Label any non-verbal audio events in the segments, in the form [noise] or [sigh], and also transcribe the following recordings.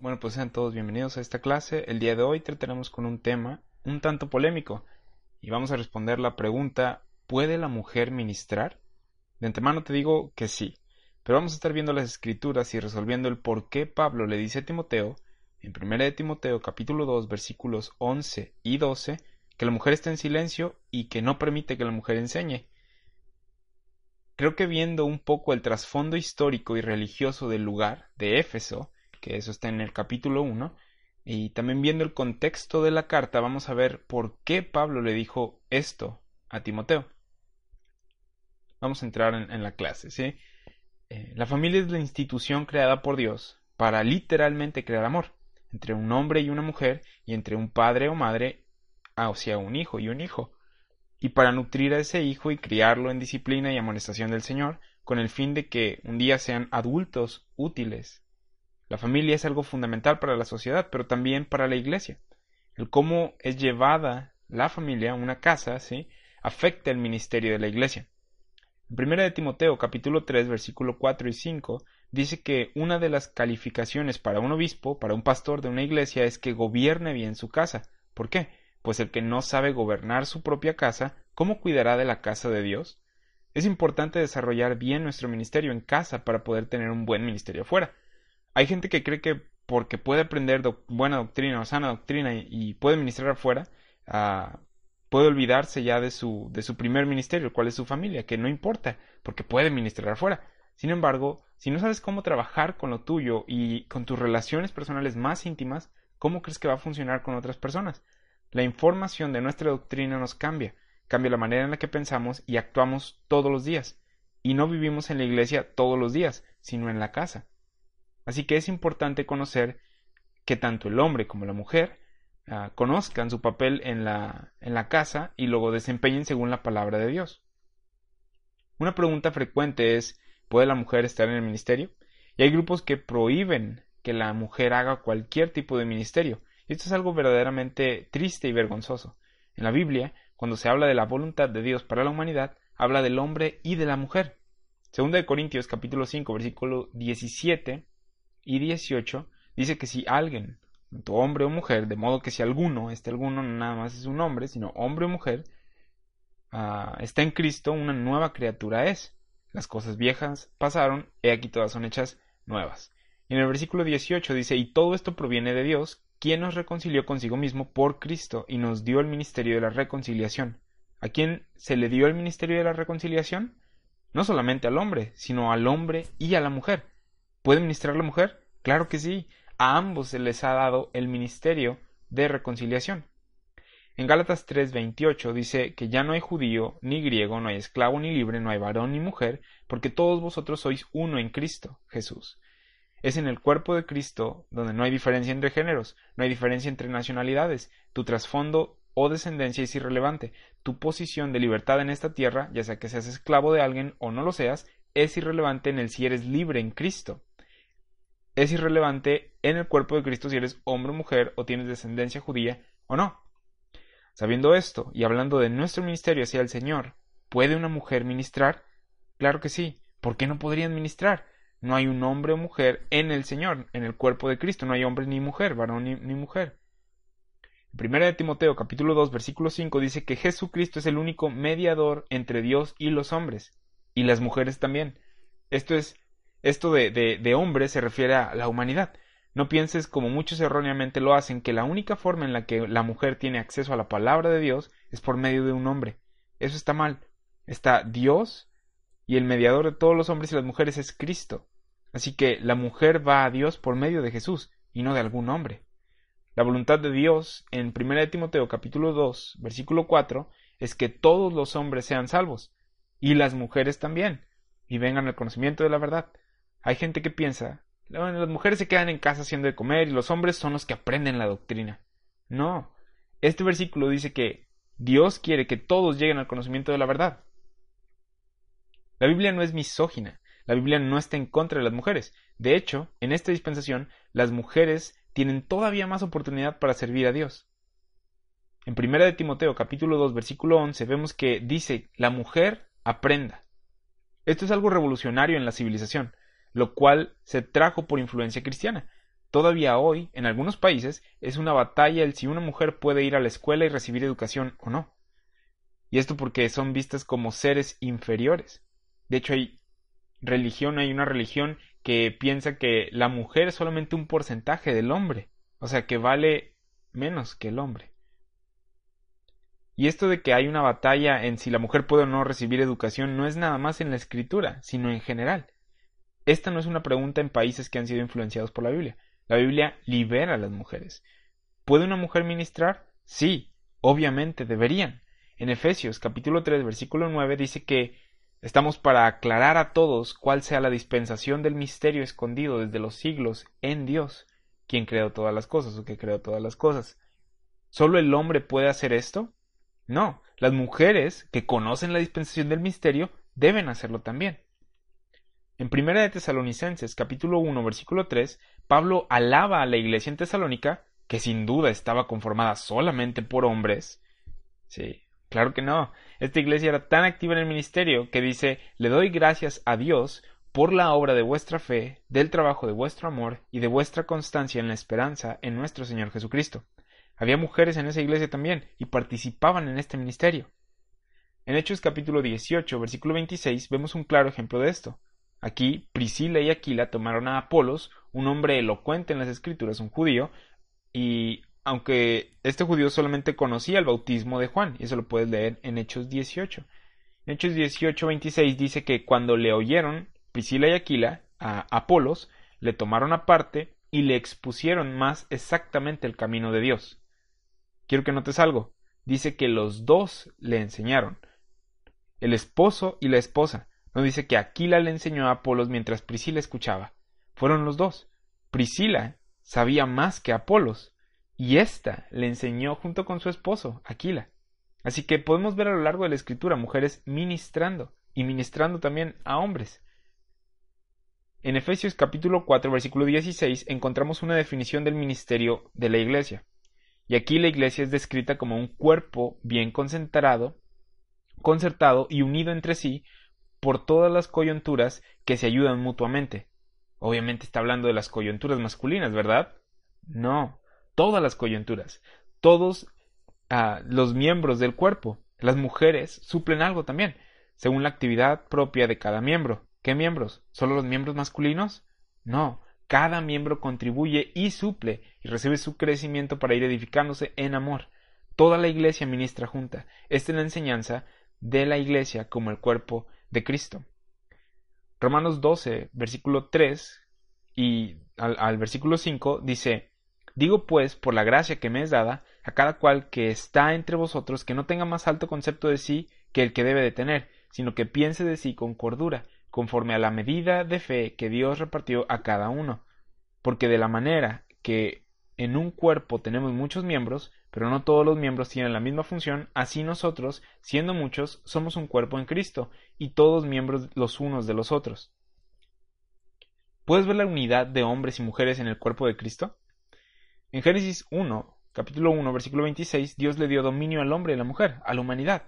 Bueno, pues sean todos bienvenidos a esta clase. El día de hoy trataremos con un tema un tanto polémico y vamos a responder la pregunta ¿puede la mujer ministrar? De antemano te digo que sí, pero vamos a estar viendo las escrituras y resolviendo el por qué Pablo le dice a Timoteo, en 1 de Timoteo capítulo 2 versículos 11 y 12, que la mujer está en silencio y que no permite que la mujer enseñe. Creo que viendo un poco el trasfondo histórico y religioso del lugar de Éfeso, que eso está en el capítulo 1, y también viendo el contexto de la carta vamos a ver por qué Pablo le dijo esto a Timoteo. Vamos a entrar en, la clase, ¿sí? Eh, la familia es la institución creada por Dios para literalmente crear amor entre un hombre y una mujer y entre un padre o madre, o sea, un hijo y un hijo, y para nutrir a ese hijo y criarlo en disciplina y amonestación del Señor, con el fin de que un día sean adultos útiles la familia es algo fundamental para la sociedad, pero también para la iglesia. El cómo es llevada la familia, una casa, ¿sí? afecta el ministerio de la iglesia. En 1 de Timoteo capítulo 3 versículo 4 y 5 dice que una de las calificaciones para un obispo, para un pastor de una iglesia es que gobierne bien su casa. ¿Por qué? Pues el que no sabe gobernar su propia casa, ¿cómo cuidará de la casa de Dios? Es importante desarrollar bien nuestro ministerio en casa para poder tener un buen ministerio afuera. Hay gente que cree que porque puede aprender buena doctrina o sana doctrina y, puede ministrar afuera, ah, puede olvidarse ya de su, de su primer ministerio, cuál es su familia, que no importa, porque puede ministrar afuera. Sin embargo, si no sabes cómo trabajar con lo tuyo y con tus relaciones personales más íntimas, ¿cómo crees que va a funcionar con otras personas? La información de nuestra doctrina nos cambia, cambia la manera en la que pensamos y actuamos todos los días. Y no vivimos en la iglesia todos los días, sino en la casa. Así que es importante conocer que tanto el hombre como la mujer ah, conozcan su papel en la, en la casa y luego desempeñen según la palabra de Dios. Una pregunta frecuente es ¿puede la mujer estar en el ministerio? Y hay grupos que prohíben que la mujer haga cualquier tipo de ministerio. Y esto es algo verdaderamente triste y vergonzoso. En la Biblia, cuando se habla de la voluntad de Dios para la humanidad, habla del hombre y de la mujer. Segunda de Corintios capítulo 5 versículo 17 y 18 dice que si alguien, tanto hombre o mujer, de modo que si alguno, este alguno no nada más es un hombre, sino hombre o mujer, ah, está en Cristo, una nueva criatura es. Las cosas viejas pasaron, he aquí todas son hechas nuevas. Y en el versículo 18 dice, y todo esto proviene de Dios, quien nos reconcilió consigo mismo por Cristo y nos dio el ministerio de la reconciliación. ¿A quién se le dio el ministerio de la reconciliación? No solamente al hombre, sino al hombre y a la mujer. ¿Puede ministrar la mujer? Claro que sí. A ambos se les ha dado el ministerio de reconciliación. En Gálatas 3:28 dice que ya no hay judío, ni griego, no hay esclavo ni libre, no hay varón ni mujer, porque todos vosotros sois uno en Cristo, Jesús. Es en el cuerpo de Cristo donde no hay diferencia entre géneros, no hay diferencia entre nacionalidades, tu trasfondo o descendencia es irrelevante, tu posición de libertad en esta tierra, ya sea que seas esclavo de alguien o no lo seas, es irrelevante en el si eres libre en Cristo es irrelevante en el cuerpo de Cristo si eres hombre o mujer o tienes descendencia judía o no. Sabiendo esto y hablando de nuestro ministerio hacia el Señor, ¿puede una mujer ministrar? Claro que sí. ¿Por qué no podrían ministrar? No hay un hombre o mujer en el Señor, en el cuerpo de Cristo. No hay hombre ni mujer, varón ni, mujer. 1 de Timoteo capítulo 2 versículo 5 dice que Jesucristo es el único mediador entre Dios y los hombres, y las mujeres también. Esto es esto de, hombre se refiere a la humanidad. No pienses, como muchos erróneamente lo hacen, que la única forma en la que la mujer tiene acceso a la palabra de Dios es por medio de un hombre. Eso está mal. Está Dios y el mediador de todos los hombres y las mujeres es Cristo. Así que la mujer va a Dios por medio de Jesús y no de algún hombre. La voluntad de Dios en 1 Timoteo capítulo 2 versículo 4 es que todos los hombres sean salvos y las mujeres también y vengan al conocimiento de la verdad. Hay gente que piensa las mujeres se quedan en casa haciendo de comer y los hombres son los que aprenden la doctrina. No. Este versículo dice que Dios quiere que todos lleguen al conocimiento de la verdad. La Biblia no es misógina. La Biblia no está en contra de las mujeres. De hecho, en esta dispensación, las mujeres tienen todavía más oportunidad para servir a Dios. En 1 de Timoteo capítulo 2 versículo 11 vemos que dice la mujer aprenda. Esto es algo revolucionario en la civilización, lo cual se trajo por influencia cristiana. Todavía hoy, en algunos países, es una batalla el si una mujer puede ir a la escuela y recibir educación o no. Y esto porque son vistas como seres inferiores. De hecho, hay religión, hay una religión que piensa que la mujer es solamente un porcentaje del hombre, o sea, que vale menos que el hombre. Y esto de que hay una batalla en si la mujer puede o no recibir educación no es nada más en la escritura, sino en general. Esta no es una pregunta en países que han sido influenciados por la Biblia. La Biblia libera a las mujeres. ¿Puede una mujer ministrar? Sí, obviamente deberían. En Efesios capítulo 3 versículo 9 dice que estamos para aclarar a todos cuál sea la dispensación del misterio escondido desde los siglos en Dios, quien creó todas las cosas o que creó todas las cosas. ¿Solo el hombre puede hacer esto? No, las mujeres que conocen la dispensación del misterio deben hacerlo también. En Primera de Tesalonicenses, capítulo 1, versículo 3, Pablo alaba a la iglesia en Tesalónica, que sin duda estaba conformada solamente por hombres. Sí, claro que no. Esta iglesia era tan activa en el ministerio que dice, le doy gracias a Dios por la obra de vuestra fe, del trabajo de vuestro amor y de vuestra constancia en la esperanza en nuestro Señor Jesucristo. Había mujeres en esa iglesia también y participaban en este ministerio. En Hechos capítulo 18, versículo 26, vemos un claro ejemplo de esto. Aquí Priscila y Aquila tomaron a Apolos, un hombre elocuente en las escrituras, un judío, y aunque este judío solamente conocía el bautismo de Juan, y eso lo puedes leer en Hechos 18. En Hechos 18, 26 dice que cuando le oyeron Priscila y Aquila a Apolos, le tomaron aparte y le expusieron más exactamente el camino de Dios. Quiero que notes algo. Dice que los dos le enseñaron. El esposo y la esposa. No dice que Aquila le enseñó a Apolos mientras Priscila escuchaba. Fueron los dos. Priscila sabía más que Apolos. Y ésta le enseñó junto con su esposo, Aquila. Así que podemos ver a lo largo de la escritura mujeres ministrando y ministrando también a hombres. En Efesios capítulo 4 versículo 16 encontramos una definición del ministerio de la iglesia. Y aquí la iglesia es descrita como un cuerpo bien concentrado, concertado y unido entre sí por todas las coyunturas que se ayudan mutuamente. Obviamente está hablando de las coyunturas masculinas, ¿verdad? No, todas las coyunturas, todos ah, los miembros del cuerpo. Las mujeres suplen algo también, según la actividad propia de cada miembro. ¿Qué miembros? ¿Solo los miembros masculinos? No, cada miembro contribuye y suple y recibe su crecimiento para ir edificándose en amor. Toda la iglesia ministra junta. Esta es la enseñanza de la iglesia como el cuerpo de Cristo. Romanos 12, versículo 3 y al, al versículo 5 dice, Digo pues, por la gracia que me es dada, a cada cual que está entre vosotros, que no tenga más alto concepto de sí que el que debe de tener, sino que piense de sí con cordura, conforme a la medida de fe que Dios repartió a cada uno. Porque de la manera que en un cuerpo tenemos muchos miembros, pero no todos los miembros tienen la misma función, así nosotros, siendo muchos, somos un cuerpo en Cristo, y todos miembros los unos de los otros. ¿Puedes ver la unidad de hombres y mujeres en el cuerpo de Cristo? En Génesis 1, capítulo 1, versículo 26, Dios le dio dominio al hombre y a la mujer, a la humanidad.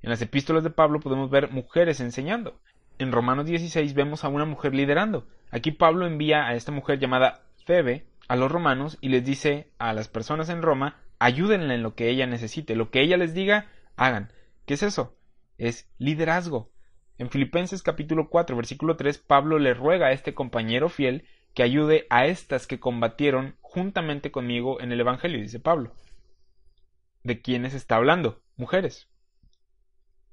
En las epístolas de Pablo podemos ver mujeres enseñando. En Romanos 16 vemos a una mujer liderando. Aquí Pablo envía a esta mujer llamada Febe a los romanos y les dice a las personas en Roma, ayúdenla en lo que ella necesite, lo que ella les diga, hagan. ¿Qué es eso? Es liderazgo. En Filipenses capítulo 4 versículo 3 Pablo le ruega a este compañero fiel que ayude a estas que combatieron juntamente conmigo en el Evangelio, dice Pablo. ¿De quiénes está hablando? Mujeres.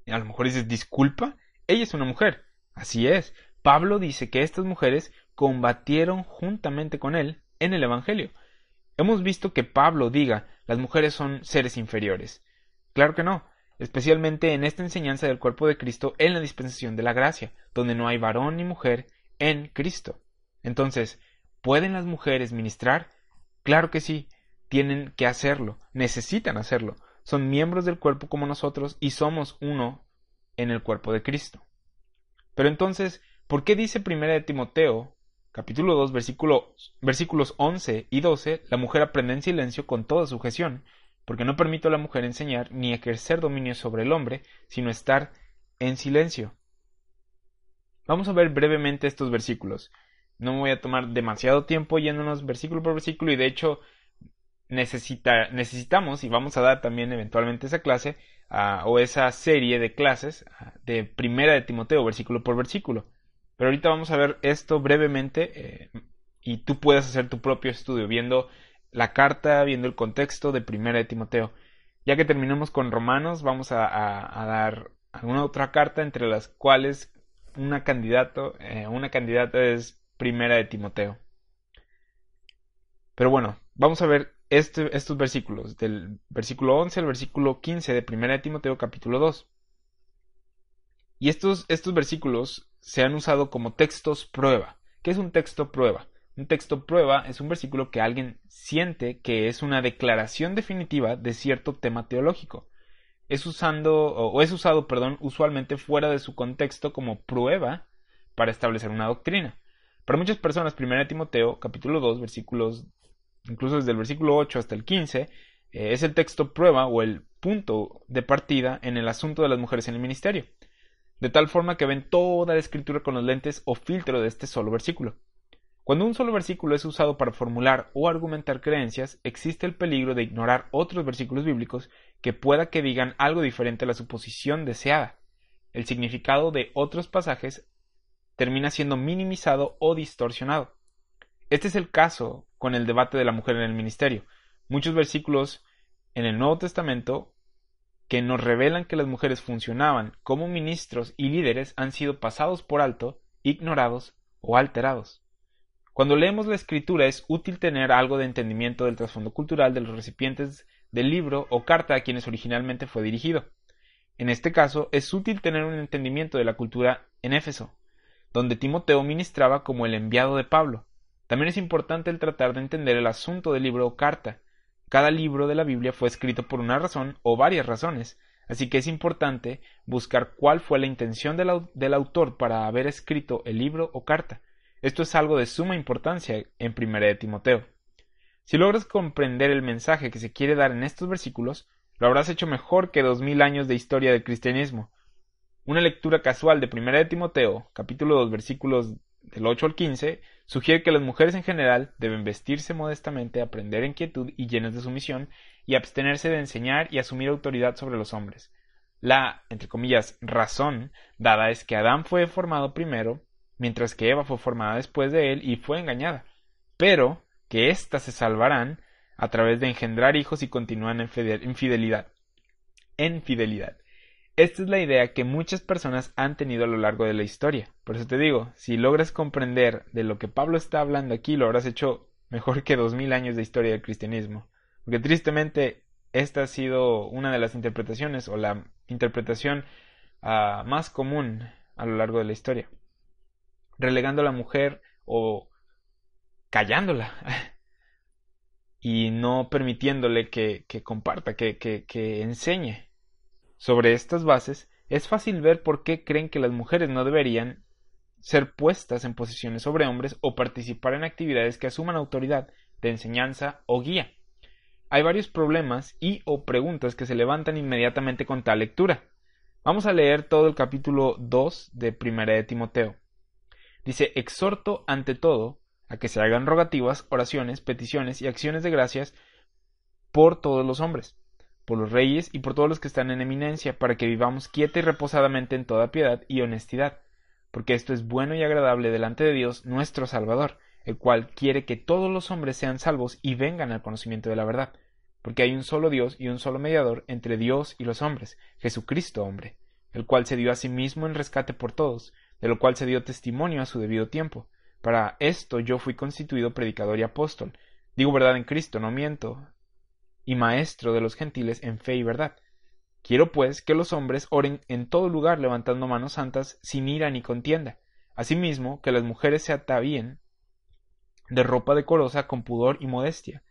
A lo mejor dices, disculpa, ella es una mujer. Así es, Pablo dice que estas mujeres combatieron juntamente con él en el Evangelio. Hemos visto que Pablo diga las mujeres son seres inferiores. Claro que no, especialmente en esta enseñanza del cuerpo de Cristo en la dispensación de la gracia, donde no hay varón ni mujer en Cristo. Entonces, ¿Pueden las mujeres ministrar? Claro que sí, tienen que hacerlo, necesitan hacerlo. Son miembros del cuerpo como nosotros y somos uno en el cuerpo de Cristo. Pero entonces, ¿por qué dice primera de Timoteo, capítulo 2, versículos 11 y 12, la mujer aprende en silencio con toda sujeción, porque no permito a la mujer enseñar ni ejercer dominio sobre el hombre, sino estar en silencio? Vamos a ver brevemente estos versículos. No me voy a tomar demasiado tiempo yéndonos versículo por versículo y de hecho necesita, necesitamos y vamos a dar también eventualmente esa clase o esa serie de clases de primera de Timoteo versículo por versículo. Pero ahorita vamos a ver esto brevemente eh, y tú puedes hacer tu propio estudio viendo la carta, viendo el contexto de primera de Timoteo. Ya que terminemos con Romanos, vamos a, dar alguna otra carta entre las cuales una candidato, eh, una candidata es primera de Timoteo. Pero bueno, vamos a ver este, estos versículos, del versículo 11 al versículo 15 de primera de Timoteo capítulo 2. Y estos, estos versículos se han usado como textos prueba. ¿Qué es un texto prueba? Un texto prueba es un versículo que alguien siente que es una declaración definitiva de cierto tema teológico es usando o es usado, perdón, usualmente fuera de su contexto como prueba para establecer una doctrina. Para muchas personas, 1 Timoteo, capítulo 2, versículos, incluso desde el versículo 8 hasta el 15, eh, es el texto prueba o el punto de partida en el asunto de las mujeres en el ministerio, de tal forma que ven toda la escritura con los lentes o filtro de este solo versículo. Cuando un solo versículo es usado para formular o argumentar creencias, existe el peligro de ignorar otros versículos bíblicos que pueda que digan algo diferente a la suposición deseada. El significado de otros pasajes termina siendo minimizado o distorsionado. Este es el caso con el debate de la mujer en el ministerio. Muchos versículos en el Nuevo Testamento que nos revelan que las mujeres funcionaban como ministros y líderes han sido pasados por alto, ignorados o alterados. Cuando leemos la escritura es útil tener algo de entendimiento del trasfondo cultural de los recipientes del libro o carta a quienes originalmente fue dirigido. En este caso, es útil tener un entendimiento de la cultura en Éfeso, donde Timoteo ministraba como el enviado de Pablo. También es importante el tratar de entender el asunto del libro o carta. Cada libro de la Biblia fue escrito por una razón o varias razones, así que es importante buscar cuál fue la intención del, autor para haber escrito el libro o carta. Esto es algo de suma importancia en Primera de Timoteo. Si logras comprender el mensaje que se quiere dar en estos versículos, lo habrás hecho mejor que dos mil años de historia del cristianismo. Una lectura casual de Primera de Timoteo, capítulo 2, versículos del 8 al 15, sugiere que las mujeres en general deben vestirse modestamente, aprender en quietud y llenas de sumisión, y abstenerse de enseñar y asumir autoridad sobre los hombres. La, entre comillas, razón dada es que Adán fue formado primero mientras que Eva fue formada después de él y fue engañada, pero que éstas se salvarán a través de engendrar hijos y continúan en fidelidad. En fidelidad. Esta es la idea que muchas personas han tenido a lo largo de la historia. Por eso te digo, si logras comprender de lo que Pablo está hablando aquí, lo habrás hecho mejor que dos mil años de historia del cristianismo. Porque tristemente esta ha sido una de las interpretaciones o la interpretación ah, más común a lo largo de la historia relegando a la mujer o callándola [laughs] y no permitiéndole que, comparta, que, que enseñe. Sobre estas bases, es fácil ver por qué creen que las mujeres no deberían ser puestas en posiciones sobre hombres o participar en actividades que asuman autoridad de enseñanza o guía. Hay varios problemas y o preguntas que se levantan inmediatamente con tal lectura. Vamos a leer todo el capítulo 2 de Primera de Timoteo. Dice, exhorto ante todo a que se hagan rogativas, oraciones, peticiones y acciones de gracias por todos los hombres, por los reyes y por todos los que están en eminencia, para que vivamos quieta y reposadamente en toda piedad y honestidad, porque esto es bueno y agradable delante de Dios nuestro Salvador, el cual quiere que todos los hombres sean salvos y vengan al conocimiento de la verdad, porque hay un solo Dios y un solo mediador entre Dios y los hombres, Jesucristo hombre, el cual se dio a sí mismo en rescate por todos, de lo cual se dio testimonio a su debido tiempo. Para esto yo fui constituido predicador y apóstol. Digo verdad en Cristo, no miento, y maestro de los gentiles en fe y verdad. Quiero pues que los hombres oren en todo lugar levantando manos santas sin ira ni contienda. Asimismo, que las mujeres se atavíen de ropa decorosa con pudor y modestia,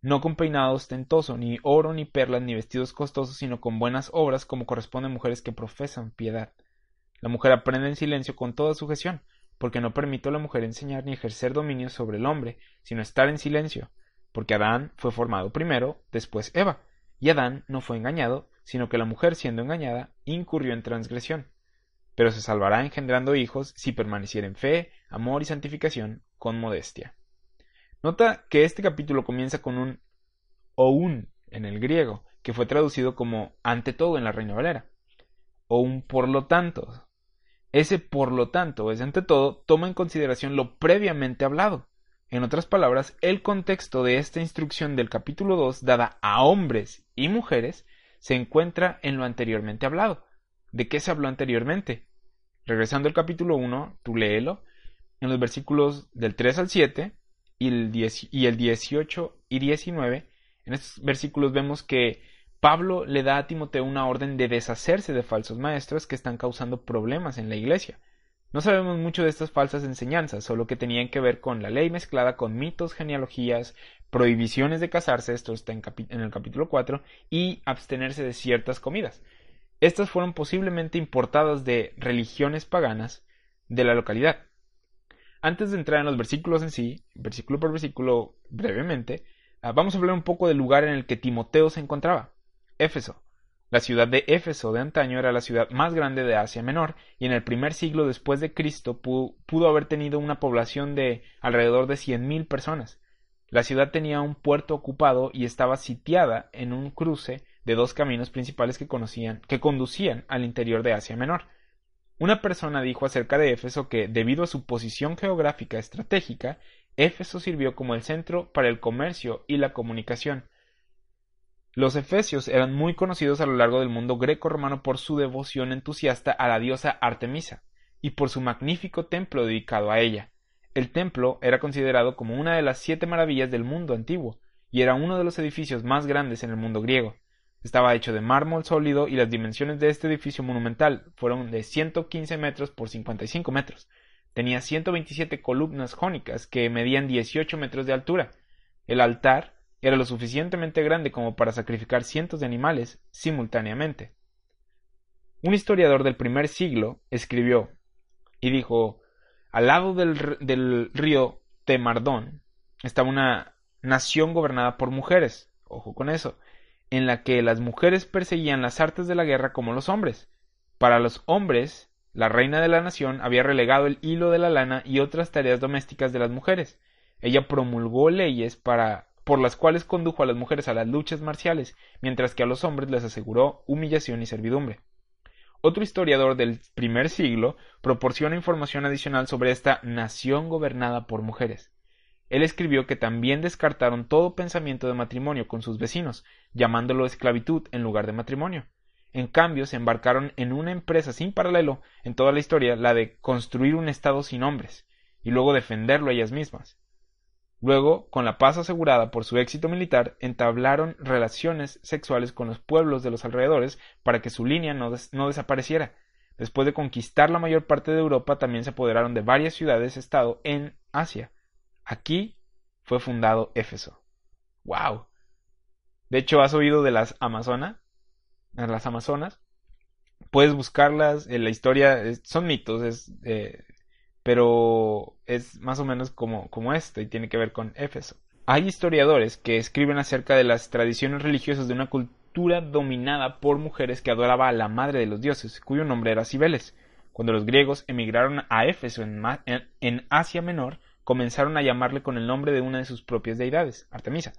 no con peinado ostentoso, ni oro, ni perlas, ni vestidos costosos, sino con buenas obras, como corresponde a mujeres que profesan piedad. La mujer aprende en silencio con toda sujeción, porque no permitió a la mujer enseñar ni ejercer dominio sobre el hombre, sino estar en silencio, porque Adán fue formado primero, después Eva, y Adán no fue engañado, sino que la mujer siendo engañada incurrió en transgresión. Pero se salvará engendrando hijos si permaneciera en fe, amor y santificación con modestia. Nota que este capítulo comienza con un o un en el griego, que fue traducido como ante todo en la Reina Valera, o un por lo tanto. Ese por lo tanto, ese ante todo, toma en consideración lo previamente hablado. En otras palabras, el contexto de esta instrucción del capítulo 2 dada a hombres y mujeres se encuentra en lo anteriormente hablado. ¿De qué se habló anteriormente? Regresando al capítulo 1, tú léelo, en los versículos del 3 al 7, y el, y el 18 y 19, en estos versículos vemos que Pablo le da a Timoteo una orden de deshacerse de falsos maestros que están causando problemas en la iglesia. No sabemos mucho de estas falsas enseñanzas, solo que tenían que ver con la ley mezclada con mitos, genealogías, prohibiciones de casarse, esto está en, el capítulo 4, y abstenerse de ciertas comidas. Estas fueron posiblemente importadas de religiones paganas de la localidad. Antes de entrar en los versículos en sí, versículo por versículo brevemente, ah, vamos a hablar un poco del lugar en el que Timoteo se encontraba. Éfeso. La ciudad de Éfeso de antaño era la ciudad más grande de Asia Menor y en el primer siglo después de Cristo pudo, haber tenido una población de alrededor de cien mil personas. La ciudad tenía un puerto ocupado y estaba sitiada en un cruce de dos caminos principales que, conocían, que conducían al interior de Asia Menor. Una persona dijo acerca de Éfeso que, debido a su posición geográfica estratégica, Éfeso sirvió como el centro para el comercio y la comunicación. Los efesios eran muy conocidos a lo largo del mundo greco-romano por su devoción entusiasta a la diosa Artemisa y por su magnífico templo dedicado a ella. El templo era considerado como una de las siete maravillas del mundo antiguo y era uno de los edificios más grandes en el mundo griego. Estaba hecho de mármol sólido y las dimensiones de este edificio monumental fueron de 115 metros por 55 metros. Tenía 127 columnas jónicas que medían 18 metros de altura. El altar era lo suficientemente grande como para sacrificar cientos de animales simultáneamente. Un historiador del primer siglo escribió y dijo al lado del, río Temardón estaba una nación gobernada por mujeres. Ojo con eso en la que las mujeres perseguían las artes de la guerra como los hombres. Para los hombres, la reina de la nación había relegado el hilo de la lana y otras tareas domésticas de las mujeres. Ella promulgó leyes para por las cuales condujo a las mujeres a las luchas marciales, mientras que a los hombres les aseguró humillación y servidumbre. Otro historiador del primer siglo proporciona información adicional sobre esta nación gobernada por mujeres. Él escribió que también descartaron todo pensamiento de matrimonio con sus vecinos, llamándolo esclavitud en lugar de matrimonio. En cambio, se embarcaron en una empresa sin paralelo en toda la historia, la de construir un Estado sin hombres, y luego defenderlo ellas mismas. Luego, con la paz asegurada por su éxito militar, entablaron relaciones sexuales con los pueblos de los alrededores para que su línea no, desapareciera. Después de conquistar la mayor parte de Europa, también se apoderaron de varias ciudades-estado en Asia. Aquí fue fundado Éfeso. ¡Wow! De hecho, ¿has oído de las Amazonas? Las Amazonas. Puedes buscarlas, en la historia son mitos, es, eh, pero es más o menos como, como esto y tiene que ver con Éfeso. Hay historiadores que escriben acerca de las tradiciones religiosas de una cultura dominada por mujeres que adoraba a la madre de los dioses, cuyo nombre era Cibeles. Cuando los griegos emigraron a Éfeso en Asia Menor, comenzaron a llamarle con el nombre de una de sus propias deidades, Artemisa.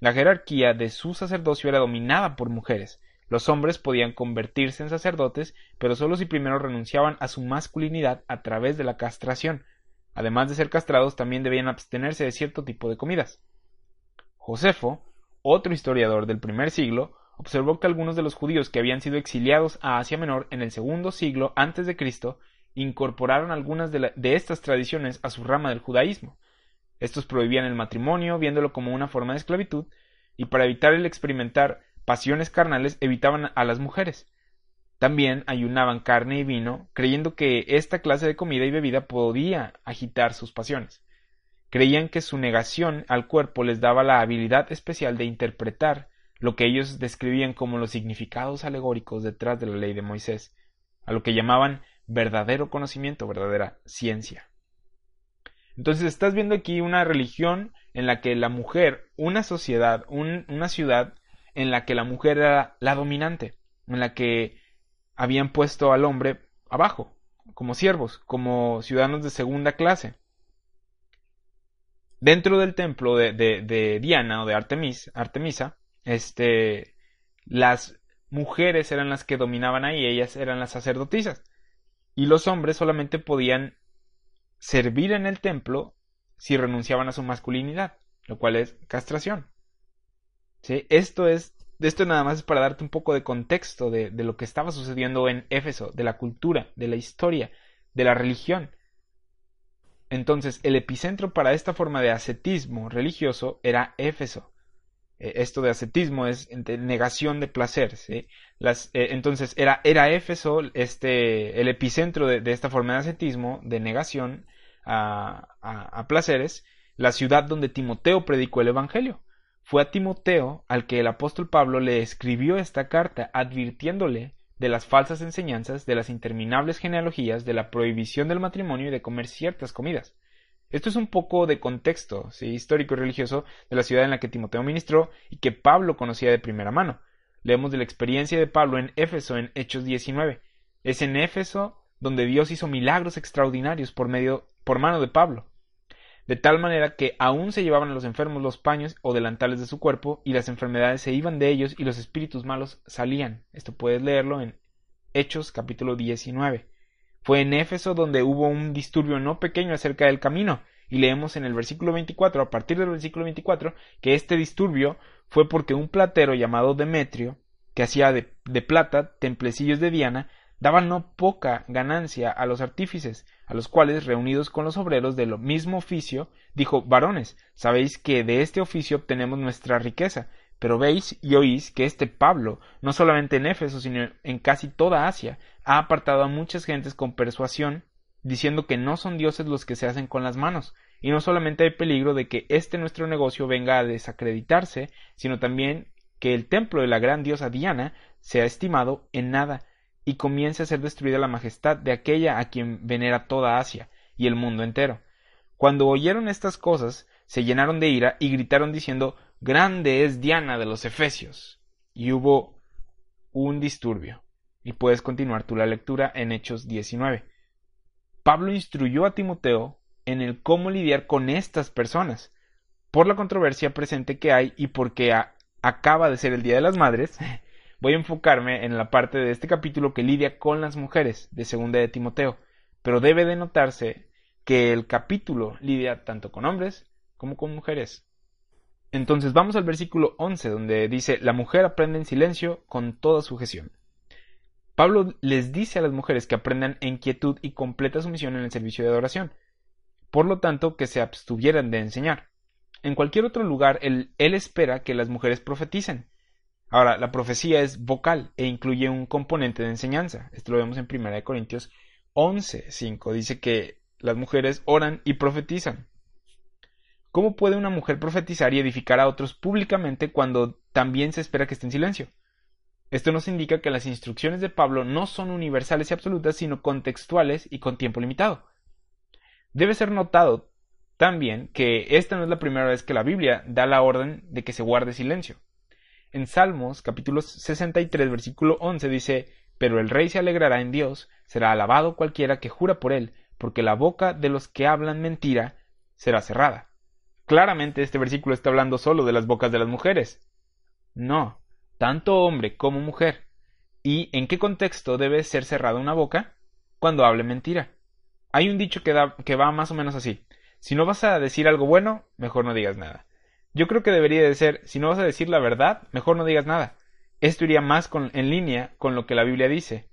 La jerarquía de su sacerdocio era dominada por mujeres. Los hombres podían convertirse en sacerdotes, pero solo si primero renunciaban a su masculinidad a través de la castración. Además de ser castrados, también debían abstenerse de cierto tipo de comidas. Josefo, otro historiador del primer siglo, observó que algunos de los judíos que habían sido exiliados a Asia Menor en el segundo siglo antes de Cristo incorporaron algunas de, estas tradiciones a su rama del judaísmo. Estos prohibían el matrimonio, viéndolo como una forma de esclavitud, y para evitar el experimentar pasiones carnales evitaban a las mujeres. También ayunaban carne y vino, creyendo que esta clase de comida y bebida podía agitar sus pasiones. creían que su negación al cuerpo les daba la habilidad especial de interpretar lo que ellos describían como los significados alegóricos detrás de la ley de Moisés, a lo que llamaban verdadero conocimiento, verdadera ciencia. Entonces estás viendo aquí una religión en la que la mujer, una sociedad, una ciudad en la que la mujer era la dominante, en la que habían puesto al hombre abajo, como siervos, como ciudadanos de segunda clase. Dentro del templo de, Diana o de Artemis, Artemisa, este, las mujeres eran las que dominaban ahí, ellas eran las sacerdotisas. Y los hombres solamente podían servir en el templo si renunciaban a su masculinidad, lo cual es castración. Esto es, esto nada más es para darte un poco de contexto de, de lo que estaba sucediendo en Éfeso, de la cultura, de la historia, de la religión. Entonces, el epicentro para esta forma de ascetismo religioso era Éfeso. Eh, esto de ascetismo es negación de placer. Eh, entonces era, era Éfeso este, el epicentro de, esta forma de ascetismo, de negación a, a, placeres, la ciudad donde Timoteo predicó el Evangelio. Fue a Timoteo al que el apóstol Pablo le escribió esta carta advirtiéndole de las falsas enseñanzas, de las interminables genealogías, de la prohibición del matrimonio y de comer ciertas comidas. Esto es un poco de contexto histórico y religioso de la ciudad en la que Timoteo ministró y que Pablo conocía de primera mano. Leemos de la experiencia de Pablo en Éfeso en Hechos 19. Es en Éfeso donde Dios hizo milagros extraordinarios por medio por mano de Pablo, de tal manera que aún se llevaban a los enfermos los paños o delantales de su cuerpo y las enfermedades se iban de ellos y los espíritus malos salían. Esto puedes leerlo en Hechos capítulo 19. Fue en Éfeso donde hubo un disturbio no pequeño acerca del camino, y leemos en el versículo 24, a partir del versículo 24, que este disturbio fue porque un platero llamado Demetrio, que hacía de, de plata templecillos de Diana, daba no poca ganancia a los artífices, a los cuales, reunidos con los obreros de lo mismo oficio, dijo Varones, sabéis que de este oficio obtenemos nuestra riqueza, pero veis y oís que este Pablo, no solamente en Éfeso, sino en casi toda Asia, ha apartado a muchas gentes con persuasión, diciendo que no son dioses los que se hacen con las manos, y no solamente hay peligro de que este nuestro negocio venga a desacreditarse, sino también que el templo de la gran diosa Diana sea estimado en nada, y comience a ser destruida la majestad de aquella a quien venera toda Asia y el mundo entero. Cuando oyeron estas cosas, se llenaron de ira y gritaron diciendo Grande es Diana de los Efesios. Y hubo un disturbio. Y puedes continuar tú la lectura en Hechos 19. Pablo instruyó a Timoteo en el cómo lidiar con estas personas, por la controversia presente que hay y porque acaba de ser el Día de las Madres, voy a enfocarme en la parte de este capítulo que lidia con las mujeres de segunda de Timoteo, pero debe de notarse que el capítulo lidia tanto con hombres como con mujeres. Entonces vamos al versículo 11 donde dice, la mujer aprende en silencio con toda sujeción. Pablo les dice a las mujeres que aprendan en quietud y completa sumisión en el servicio de adoración, por lo tanto que se abstuvieran de enseñar. En cualquier otro lugar él, él espera que las mujeres profeticen. Ahora, la profecía es vocal e incluye un componente de enseñanza. Esto lo vemos en 1 Corintios 11, 5. Dice que las mujeres oran y profetizan. ¿Cómo puede una mujer profetizar y edificar a otros públicamente cuando también se espera que esté en silencio? Esto nos indica que las instrucciones de Pablo no son universales y absolutas, sino contextuales y con tiempo limitado. Debe ser notado también que esta no es la primera vez que la Biblia da la orden de que se guarde silencio. En Salmos capítulo 63 versículo 11 dice, Pero el rey se alegrará en Dios, será alabado cualquiera que jura por él, porque la boca de los que hablan mentira será cerrada. Claramente este versículo está hablando solo de las bocas de las mujeres. No, tanto hombre como mujer. ¿Y en qué contexto debe ser cerrada una boca? Cuando hable mentira. Hay un dicho que, que va más o menos así. Si no vas a decir algo bueno, mejor no digas nada. Yo creo que debería de ser, si no vas a decir la verdad, mejor no digas nada. Esto iría más en línea con lo que la Biblia dice.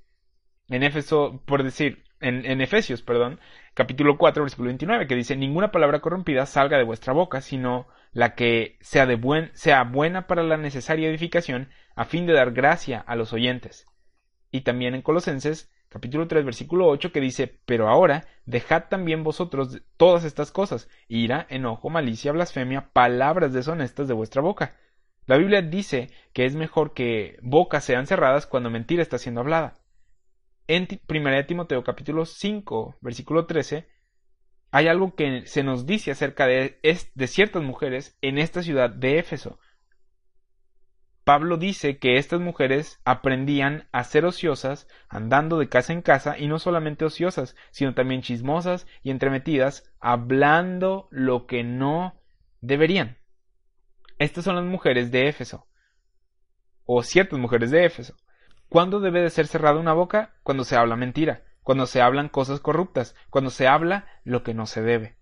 En Éfeso, por decir, en, Efesios, perdón, capítulo 4, versículo 29, que dice, ninguna palabra corrompida salga de vuestra boca, sino la que sea, de buen, sea buena para la necesaria edificación, a fin de dar gracia a los oyentes. Y también en Colosenses, capítulo 3, versículo 8, que dice, pero ahora dejad también vosotros todas estas cosas, ira, enojo, malicia, blasfemia, palabras deshonestas de vuestra boca. La Biblia dice que es mejor que bocas sean cerradas cuando mentira está siendo hablada. En 1 Timoteo capítulo 5, versículo 13, hay algo que se nos dice acerca de, de ciertas mujeres en esta ciudad de Éfeso. Pablo dice que estas mujeres aprendían a ser ociosas, andando de casa en casa, y no solamente ociosas, sino también chismosas y entremetidas, hablando lo que no deberían. Estas son las mujeres de Éfeso, o ciertas mujeres de Éfeso. ¿Cuándo debe de ser cerrada una boca? Cuando se habla mentira, cuando se hablan cosas corruptas, cuando se habla lo que no se debe.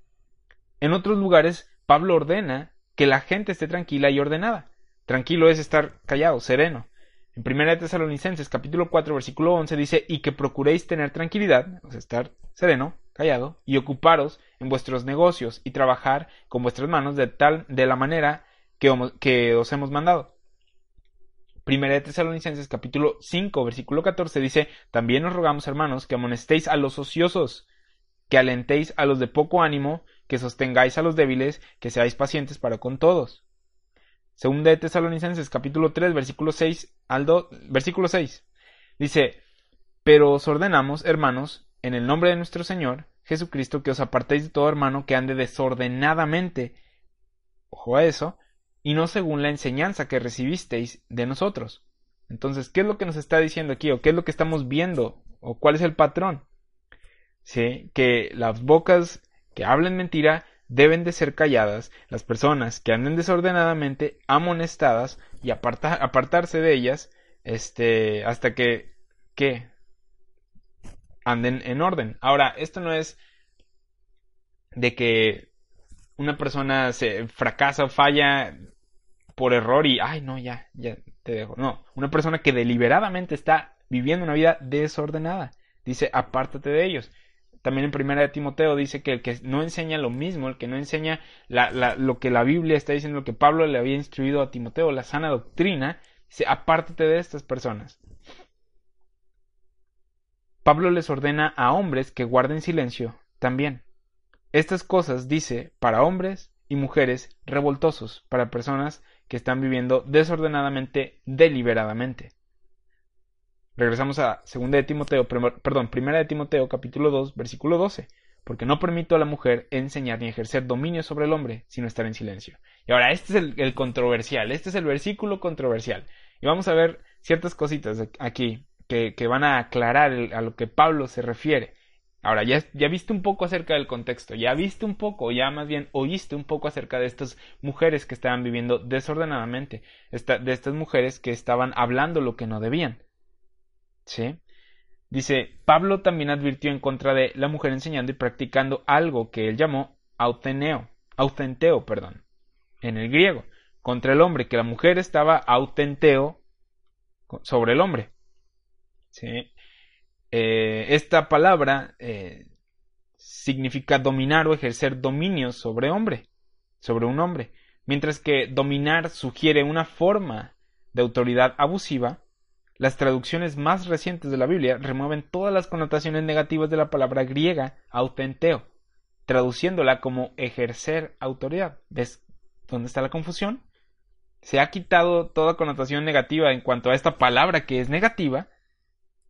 En otros lugares, Pablo ordena que la gente esté tranquila y ordenada. Tranquilo es estar callado, sereno. En 1 Tesalonicenses capítulo 4 versículo 11 dice, y que procuréis tener tranquilidad, o sea, estar sereno, callado, y ocuparos en vuestros negocios y trabajar con vuestras manos de tal, de la manera que, os hemos mandado. 1 Tesalonicenses capítulo 5 versículo 14 dice, también os rogamos hermanos que amonestéis a los ociosos, que alentéis a los de poco ánimo, que sostengáis a los débiles, que seáis pacientes para con todos. Según de Tesalonicenses capítulo 3 versículo 6 al 2, versículo 6. Dice, pero os ordenamos, hermanos, en el nombre de nuestro Señor Jesucristo, que os apartéis de todo hermano que ande desordenadamente, ojo a eso, y no según la enseñanza que recibisteis de nosotros. Entonces, ¿qué es lo que nos está diciendo aquí? ¿O qué es lo que estamos viendo? ¿O cuál es el patrón? ¿Sí? Que las bocas que hablen mentira deben de ser calladas, las personas que anden desordenadamente, amonestadas y apartarse de ellas, este, hasta que, que anden en orden. Ahora, esto no es de que una persona se fracasa o falla por error y, ay, no, ya, ya te dejo. No, una persona que deliberadamente está viviendo una vida desordenada. Dice, apártate de ellos. También en primera de Timoteo dice que el que no enseña lo mismo, el que no enseña lo que la Biblia está diciendo, lo que Pablo le había instruido a Timoteo, la sana doctrina, dice, apártate de estas personas. Pablo les ordena a hombres que guarden silencio también. Estas cosas dice para hombres y mujeres revoltosos, para personas que están viviendo desordenadamente, deliberadamente. Regresamos a 2 de Timoteo, perdón, 1 de Timoteo capítulo 2, versículo 12. Porque no permito a la mujer enseñar ni ejercer dominio sobre el hombre, sino estar en silencio. Y ahora, este es el, controversial, este es el versículo controversial. Y vamos a ver ciertas cositas aquí que, van a aclarar a lo que Pablo se refiere. Ahora, ya, ya viste un poco acerca del contexto, ya viste un poco, ya más bien oíste un poco acerca de estas mujeres que estaban viviendo desordenadamente, de estas mujeres que estaban hablando lo que no debían. Dice, Pablo también advirtió en contra de la mujer enseñando y practicando algo que él llamó auteneo, autenteo, perdón, en el griego, contra el hombre, que la mujer estaba autenteo sobre el hombre. Eh, esta palabra eh, significa dominar o ejercer dominio sobre hombre, sobre un hombre, mientras que dominar sugiere una forma de autoridad abusiva, las traducciones más recientes de la Biblia remueven todas las connotaciones negativas de la palabra griega autenteo, traduciéndola como ejercer autoridad. ¿Ves dónde está la confusión? Se ha quitado toda connotación negativa en cuanto a esta palabra que es negativa,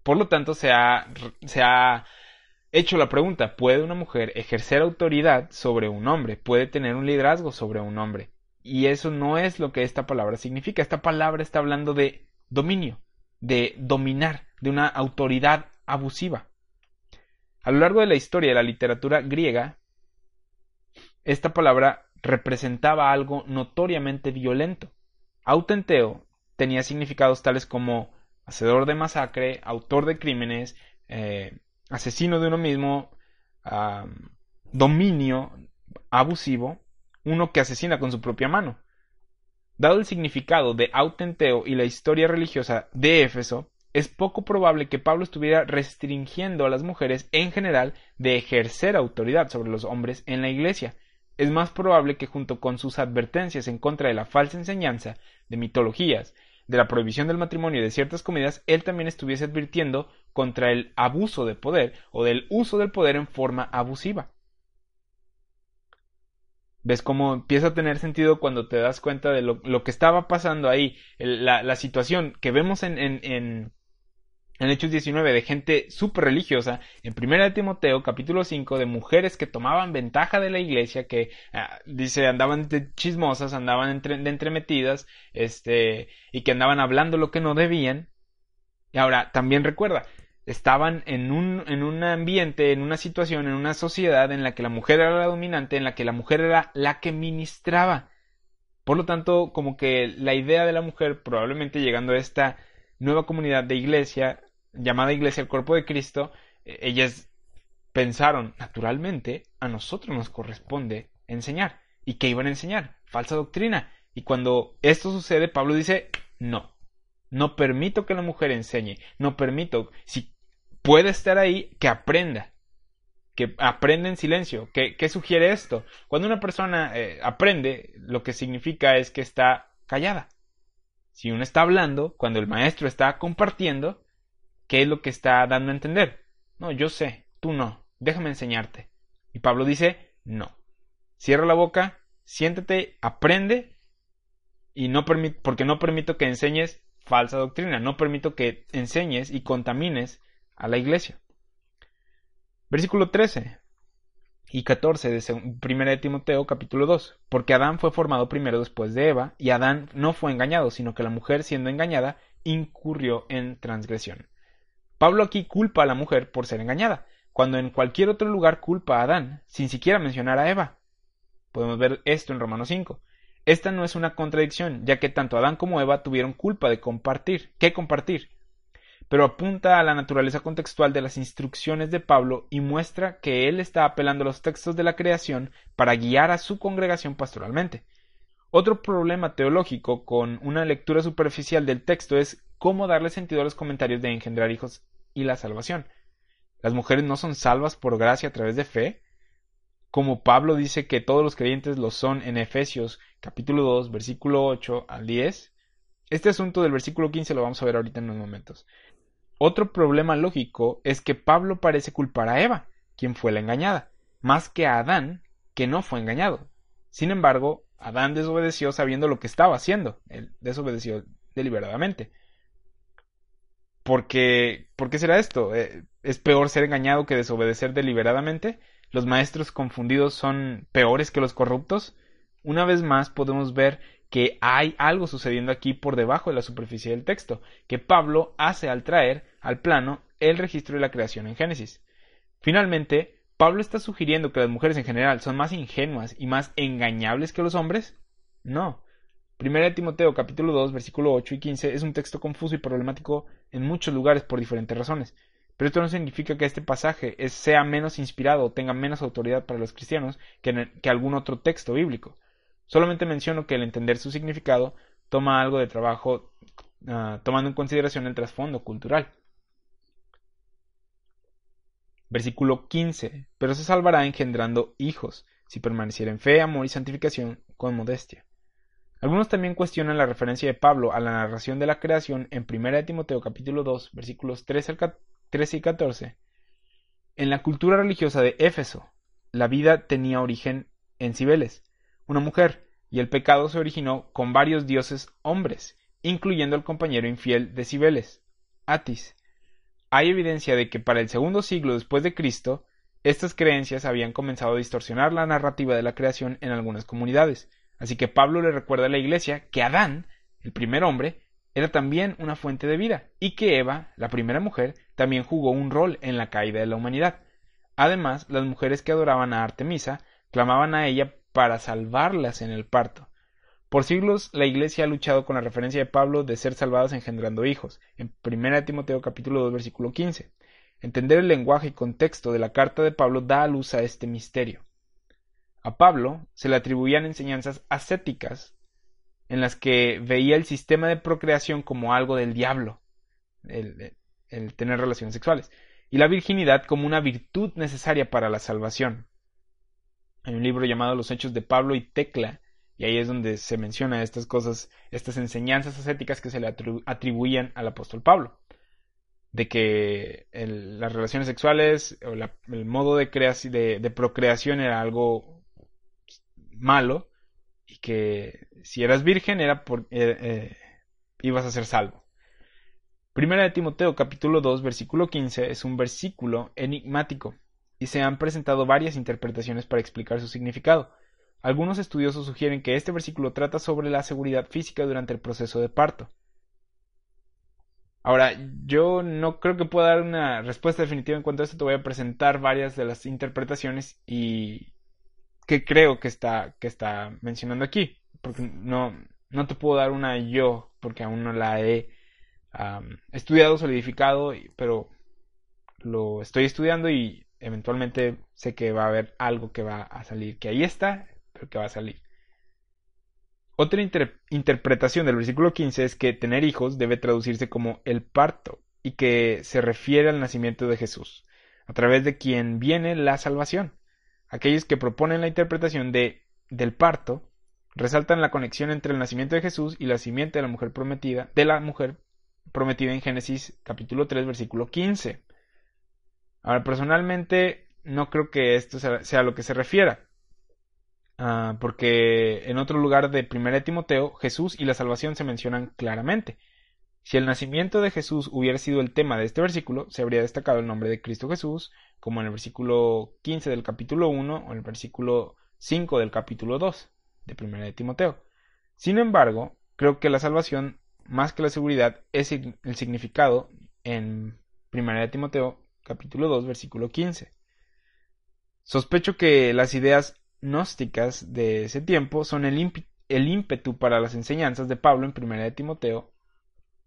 por lo tanto se ha, se ha hecho la pregunta, ¿puede una mujer ejercer autoridad sobre un hombre? ¿Puede tener un liderazgo sobre un hombre? Y eso no es lo que esta palabra significa. Esta palabra está hablando de dominio de dominar, de una autoridad abusiva. A lo largo de la historia de la literatura griega, esta palabra representaba algo notoriamente violento. Autenteo tenía significados tales como hacedor de masacre, autor de crímenes, eh, asesino de uno mismo, dominio abusivo, uno que asesina con su propia mano. Dado el significado de autenteo y la historia religiosa de Éfeso, es poco probable que Pablo estuviera restringiendo a las mujeres en general de ejercer autoridad sobre los hombres en la iglesia. Es más probable que junto con sus advertencias en contra de la falsa enseñanza de mitologías, de la prohibición del matrimonio y de ciertas comidas, él también estuviese advirtiendo contra el abuso de poder o del uso del poder en forma abusiva. ¿Ves cómo empieza a tener sentido cuando te das cuenta de lo, que estaba pasando ahí? la, situación que vemos en, en en Hechos 19 de gente súper religiosa, en 1 Timoteo capítulo 5 de mujeres que tomaban ventaja de la iglesia, que ah, dice andaban chismosas, andaban de entremetidas, este, y que andaban hablando lo que no debían. Y ahora, también recuerda, estaban en un, en un ambiente, en una situación, en una sociedad en la que la mujer era la dominante, en la que la mujer era la que ministraba. Por lo tanto, como que la idea de la mujer, probablemente llegando a esta nueva comunidad de iglesia, llamada Iglesia el Cuerpo de Cristo, eh, ellas pensaron, naturalmente, a nosotros nos corresponde enseñar. ¿Y qué iban a enseñar? Falsa doctrina. Y cuando esto sucede, Pablo dice, no, no permito que la mujer enseñe, no permito, si puede estar ahí, que aprenda, que aprenda en silencio. ¿Qué, sugiere esto? Cuando una persona eh, aprende, lo que significa es que está callada. Si uno está hablando, cuando el maestro está compartiendo, ¿Qué es lo que está dando a entender? No, yo sé, tú no, déjame enseñarte. Y Pablo dice, no. Cierra la boca, siéntate, aprende y no porque no permito que enseñes falsa doctrina, no permito que enseñes y contamines a la iglesia. Versículo 13 y 14 de 1 de Timoteo capítulo 2. Porque Adán fue formado primero después de Eva, y Adán no fue engañado, sino que la mujer siendo engañada incurrió en transgresión. Pablo aquí culpa a la mujer por ser engañada, cuando en cualquier otro lugar culpa a Adán, sin siquiera mencionar a Eva. Podemos ver esto en Romanos 5. Esta no es una contradicción, ya que tanto Adán como Eva tuvieron culpa de compartir, ¿Qué compartir, pero apunta a la naturaleza contextual de las instrucciones de Pablo y muestra que él está apelando a los textos de la creación para guiar a su congregación pastoralmente. Otro problema teológico con una lectura superficial del texto es cómo darle sentido a los comentarios de engendrar hijos y la salvación. Las mujeres no son salvas por gracia a través de fe, como Pablo dice que todos los creyentes lo son en Efesios capítulo 2 versículo 8 al 10. Este asunto del versículo 15 lo vamos a ver ahorita en unos momentos. Otro problema lógico es que Pablo parece culpar a Eva, quien fue la engañada, más que a Adán, que no fue engañado. Sin embargo, Adán desobedeció sabiendo lo que estaba haciendo. Él desobedeció deliberadamente. Porque, ¿por qué será esto? Eh, ¿Es peor ser engañado que desobedecer deliberadamente? ¿Los maestros confundidos son peores que los corruptos? Una vez más podemos ver que hay algo sucediendo aquí por debajo de la superficie del texto, que Pablo hace al traer al plano el registro de la creación en Génesis. Finalmente, Pablo está sugiriendo que las mujeres en general son más ingenuas y más engañables que los hombres. No, Primera de Timoteo capítulo 2 versículo 8 y 15 es un texto confuso y problemático en muchos lugares por diferentes razones. Pero esto no significa que este pasaje sea menos inspirado o tenga menos autoridad para los cristianos que, algún otro texto bíblico. Solamente menciono que el entender su significado toma algo de trabajo ah, tomando en consideración el trasfondo cultural. Versículo 15. Pero se salvará engendrando hijos, si permaneciera en fe, amor y santificación con modestia. Algunos también cuestionan la referencia de Pablo a la narración de la creación en 1 Timoteo capítulo 2 versículos 13, y 14. En la cultura religiosa de Éfeso, la vida tenía origen en Cibeles, una mujer, y el pecado se originó con varios dioses hombres, incluyendo el compañero infiel de Cibeles, Atis. Hay evidencia de que para el segundo siglo después de Cristo, estas creencias habían comenzado a distorsionar la narrativa de la creación en algunas comunidades, Así que Pablo le recuerda a la iglesia que Adán, el primer hombre, era también una fuente de vida y que Eva, la primera mujer, también jugó un rol en la caída de la humanidad. Además, las mujeres que adoraban a Artemisa clamaban a ella para salvarlas en el parto. Por siglos la Iglesia ha luchado con la referencia de Pablo de ser salvadas engendrando hijos, en 1 Timoteo capítulo 2 versículo 15. Entender el lenguaje y contexto de la carta de Pablo da a luz a este misterio. A Pablo se le atribuían enseñanzas ascéticas en las que veía el sistema de procreación como algo del diablo, el, tener relaciones sexuales, y la virginidad como una virtud necesaria para la salvación. Hay un libro llamado Los Hechos de Pablo y Tecla Y ahí es donde se menciona estas cosas, estas enseñanzas ascéticas que se le atribuían al apóstol Pablo. De que las relaciones sexuales o el modo de, de, procreación era algo malo y que si eras virgen era eh, eh, ibas a ser salvo. Primera de Timoteo capítulo 2 versículo 15 es un versículo enigmático y se han presentado varias interpretaciones para explicar su significado. Algunos estudiosos sugieren que este versículo trata sobre la seguridad física durante el proceso de parto. Ahora, yo no creo que pueda dar una respuesta definitiva en cuanto a esto. Te voy a presentar varias de las interpretaciones y que creo que está, que está mencionando aquí. Porque no, no te puedo dar una yo, porque aún no la he estudiado, solidificado, pero lo estoy estudiando y eventualmente sé que va a haber algo que va a salir, que ahí está, pero que va a salir. Otra interpretación del versículo 15 es que tener hijos debe traducirse como el parto y que se refiere al nacimiento de Jesús, a través de quien viene la salvación. Aquellos que proponen la interpretación de del parto resaltan la conexión entre el nacimiento de Jesús y la simiente de la mujer prometida, de la mujer prometida en Génesis capítulo 3 versículo 15. Ahora, personalmente no creo que esto sea lo que se refiera. Ah, porque en otro lugar de 1 Timoteo, Jesús y la salvación se mencionan claramente. Si el nacimiento de Jesús hubiera sido el tema de este versículo, se habría destacado el nombre de Cristo Jesús, como en el versículo 15 del capítulo 1 o en el versículo 5 del capítulo 2 de 1 Timoteo. Sin embargo, creo que la salvación, más que la seguridad, es el significado en 1 Timoteo capítulo 2, versículo 15. Sospecho que las ideas gnósticas de ese tiempo son el, ímpetu para las enseñanzas de Pablo en 1 de Timoteo,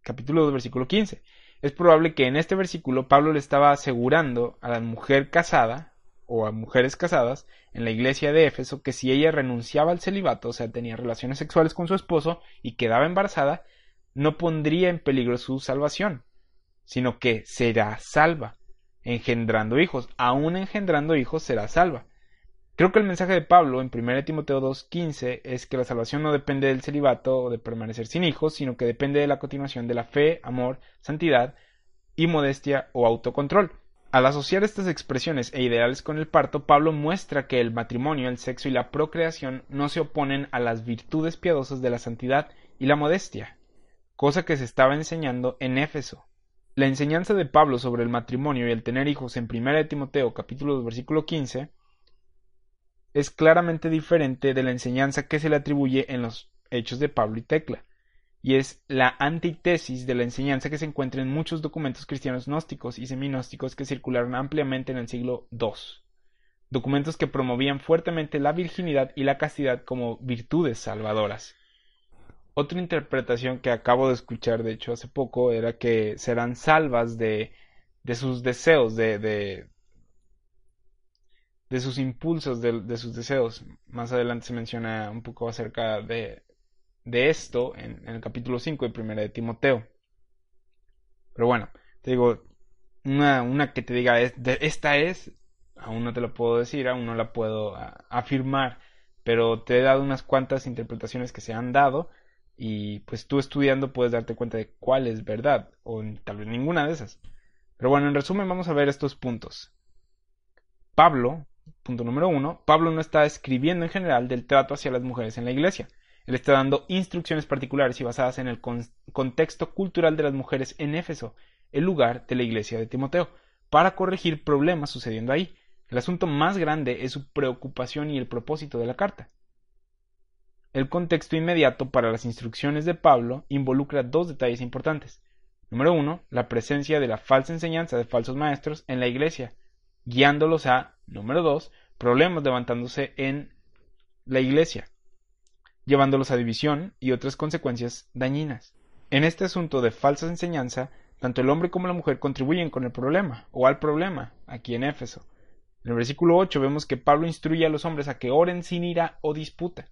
capítulo 2, versículo 15. Es probable que en este versículo Pablo le estaba asegurando a la mujer casada o a mujeres casadas en la iglesia de Éfeso que si ella renunciaba al celibato, o sea, tenía relaciones sexuales con su esposo y quedaba embarazada, no pondría en peligro su salvación, sino que será salva engendrando hijos. Aún engendrando hijos será salva. Creo que el mensaje de Pablo en 1 Timoteo 2.15 es que la salvación no depende del celibato o de permanecer sin hijos, sino que depende de la continuación de la fe, amor, santidad y modestia o autocontrol. Al asociar estas expresiones e ideales con el parto, Pablo muestra que el matrimonio, el sexo y la procreación no se oponen a las virtudes piadosas de la santidad y la modestia, cosa que se estaba enseñando en Éfeso. La enseñanza de Pablo sobre el matrimonio y el tener hijos en 1 Timoteo capítulo 2 versículo 15 es claramente diferente de la enseñanza que se le atribuye en los hechos de Pablo y Tecla, y es la antítesis de la enseñanza que se encuentra en muchos documentos cristianos gnósticos y seminósticos que circularon ampliamente en el siglo II, documentos que promovían fuertemente la virginidad y la castidad como virtudes salvadoras. Otra interpretación que acabo de escuchar, de hecho, hace poco, era que serán salvas de, de sus deseos, de, de, de sus impulsos, de, de, sus deseos. Más adelante se menciona un poco acerca de, de esto en, el capítulo 5 de 1 de Timoteo. Pero bueno, te digo, una, una que te diga, esta es, aún no te lo puedo decir, aún no la puedo afirmar, pero te he dado unas cuantas interpretaciones que se han dado y pues tú estudiando puedes darte cuenta de cuál es verdad o tal vez ninguna de esas. Pero bueno, en resumen vamos a ver estos puntos. Pablo, punto número uno, Pablo no está escribiendo en general del trato hacia las mujeres en la iglesia. Él está dando instrucciones particulares y basadas en el contexto cultural de las mujeres en Éfeso, el lugar de la iglesia de Timoteo, para corregir problemas sucediendo ahí. El asunto más grande es su preocupación y el propósito de la carta. El contexto inmediato para las instrucciones de Pablo involucra dos detalles importantes. Número uno, la presencia de la falsa enseñanza de falsos maestros en la iglesia, guiándolos a, número dos, problemas levantándose en la iglesia, llevándolos a división y otras consecuencias dañinas. En este asunto de falsa enseñanza, tanto el hombre como la mujer contribuyen con el problema, o al problema, aquí en Éfeso. En el versículo 8 vemos que Pablo instruye a los hombres a que oren sin ira o disputa.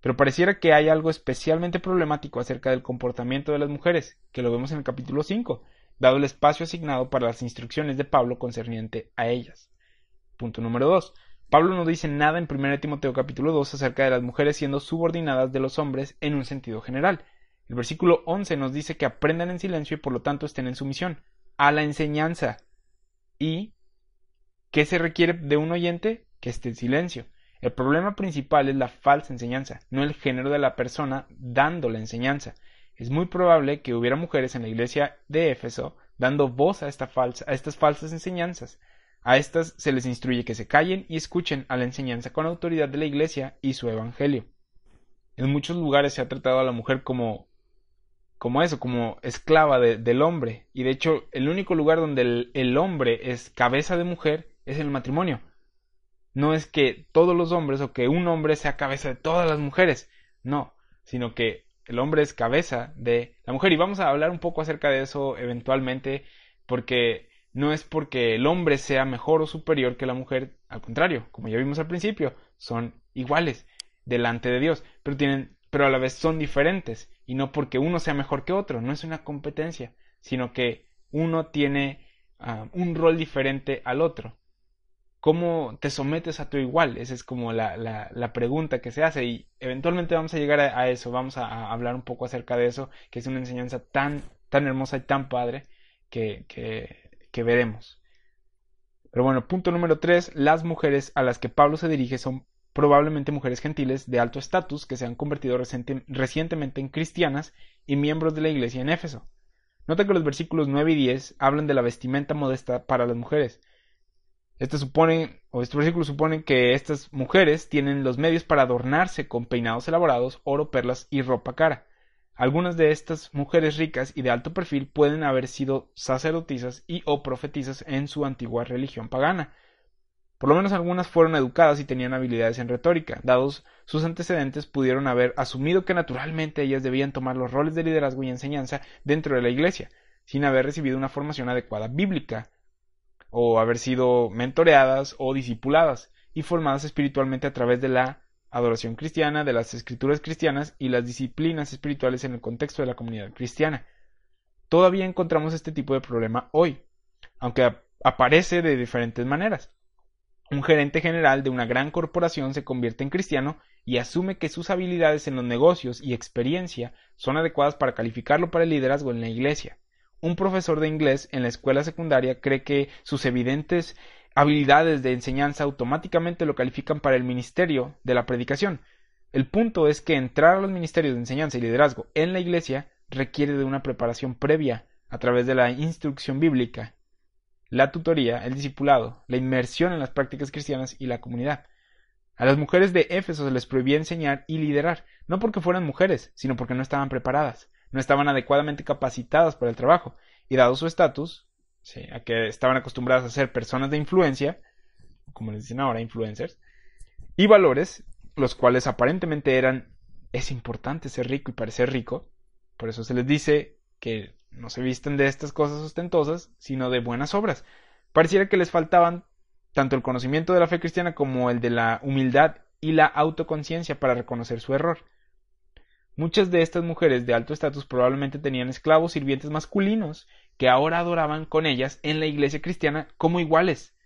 Pero pareciera que hay algo especialmente problemático acerca del comportamiento de las mujeres, que lo vemos en el capítulo 5, dado el espacio asignado para las instrucciones de Pablo concerniente a ellas. Punto número 2. Pablo no dice nada en 1 Timoteo capítulo 2 acerca de las mujeres siendo subordinadas de los hombres en un sentido general. El versículo 11 nos dice que aprendan en silencio y por lo tanto estén en sumisión a la enseñanza. ¿Y qué se requiere de un oyente? Que esté en silencio. El problema principal es la falsa enseñanza, no el género de la persona dando la enseñanza. Es muy probable que hubiera mujeres en la iglesia de Éfeso dando voz a, estas falsas enseñanzas. A estas se les instruye que se callen y escuchen a la enseñanza con autoridad de la Iglesia y su Evangelio. En muchos lugares se ha tratado a la mujer como como eso, como esclava del hombre. Y de hecho, el único lugar donde el, el, hombre es cabeza de mujer es el matrimonio. No es que todos los hombres o que un hombre sea cabeza de todas las mujeres. No, sino que el hombre es cabeza de la mujer. Y vamos a hablar un poco acerca de eso eventualmente, porque no es porque el hombre sea mejor o superior que la mujer, al contrario, como ya vimos al principio, son iguales delante de Dios, pero tienen pero a la vez son diferentes y no porque uno sea mejor que otro, no es una competencia, sino que uno tiene ah, un rol diferente al otro. ¿Cómo te sometes a tu igual? Esa es como la, la, pregunta que se hace y eventualmente vamos a llegar a, eso, vamos a, hablar un poco acerca de eso, que es una enseñanza tan, tan hermosa y tan padre que, que, veremos. Pero bueno, punto número 3, las mujeres a las que Pablo se dirige son probablemente mujeres gentiles de alto estatus que se han convertido recientemente en cristianas y miembros de la iglesia en Éfeso. Nota que los versículos 9 y 10 hablan de la vestimenta modesta para las mujeres. Este supone, o estos versículos suponen que estas mujeres tienen los medios para adornarse con peinados elaborados, oro, perlas y ropa cara. Algunas de estas mujeres ricas y de alto perfil pueden haber sido sacerdotisas y o profetisas en su antigua religión pagana. Por lo menos algunas fueron educadas y tenían habilidades en retórica. Dados sus antecedentes, pudieron haber asumido que naturalmente ellas debían tomar los roles de liderazgo y enseñanza dentro de la Iglesia, sin haber recibido una formación adecuada bíblica, o haber sido mentoreadas o discipuladas y formadas espiritualmente a través de la adoración cristiana, de las escrituras cristianas y las disciplinas espirituales en el contexto de la comunidad cristiana. Todavía encontramos este tipo de problema hoy, aunque aparece de diferentes maneras. Un gerente general de una gran corporación se convierte en cristiano y asume que sus habilidades en los negocios y experiencia son adecuadas para calificarlo para el liderazgo en la iglesia. Un profesor de inglés en la escuela secundaria cree que sus evidentes habilidades de enseñanza automáticamente lo califican para el ministerio de la predicación. El punto es que entrar a los ministerios de enseñanza y liderazgo en la Iglesia requiere de una preparación previa a través de la instrucción bíblica, la tutoría, el discipulado, la inmersión en las prácticas cristianas y la comunidad. A las mujeres de Éfeso se les prohibía enseñar y liderar, no porque fueran mujeres, sino porque no estaban preparadas, no estaban adecuadamente capacitadas para el trabajo, y dado su estatus, a que estaban acostumbradas a ser personas de influencia, como les dicen ahora, influencers, y valores, los cuales aparentemente eran es importante ser rico y parecer rico, por eso se les dice que no se visten de estas cosas ostentosas, sino de buenas obras. Pareciera que les faltaban tanto el conocimiento de la fe cristiana como el de la humildad y la autoconciencia para reconocer su error. Muchas de estas mujeres de alto estatus probablemente tenían esclavos sirvientes masculinos que ahora adoraban con ellas en la iglesia cristiana como iguales.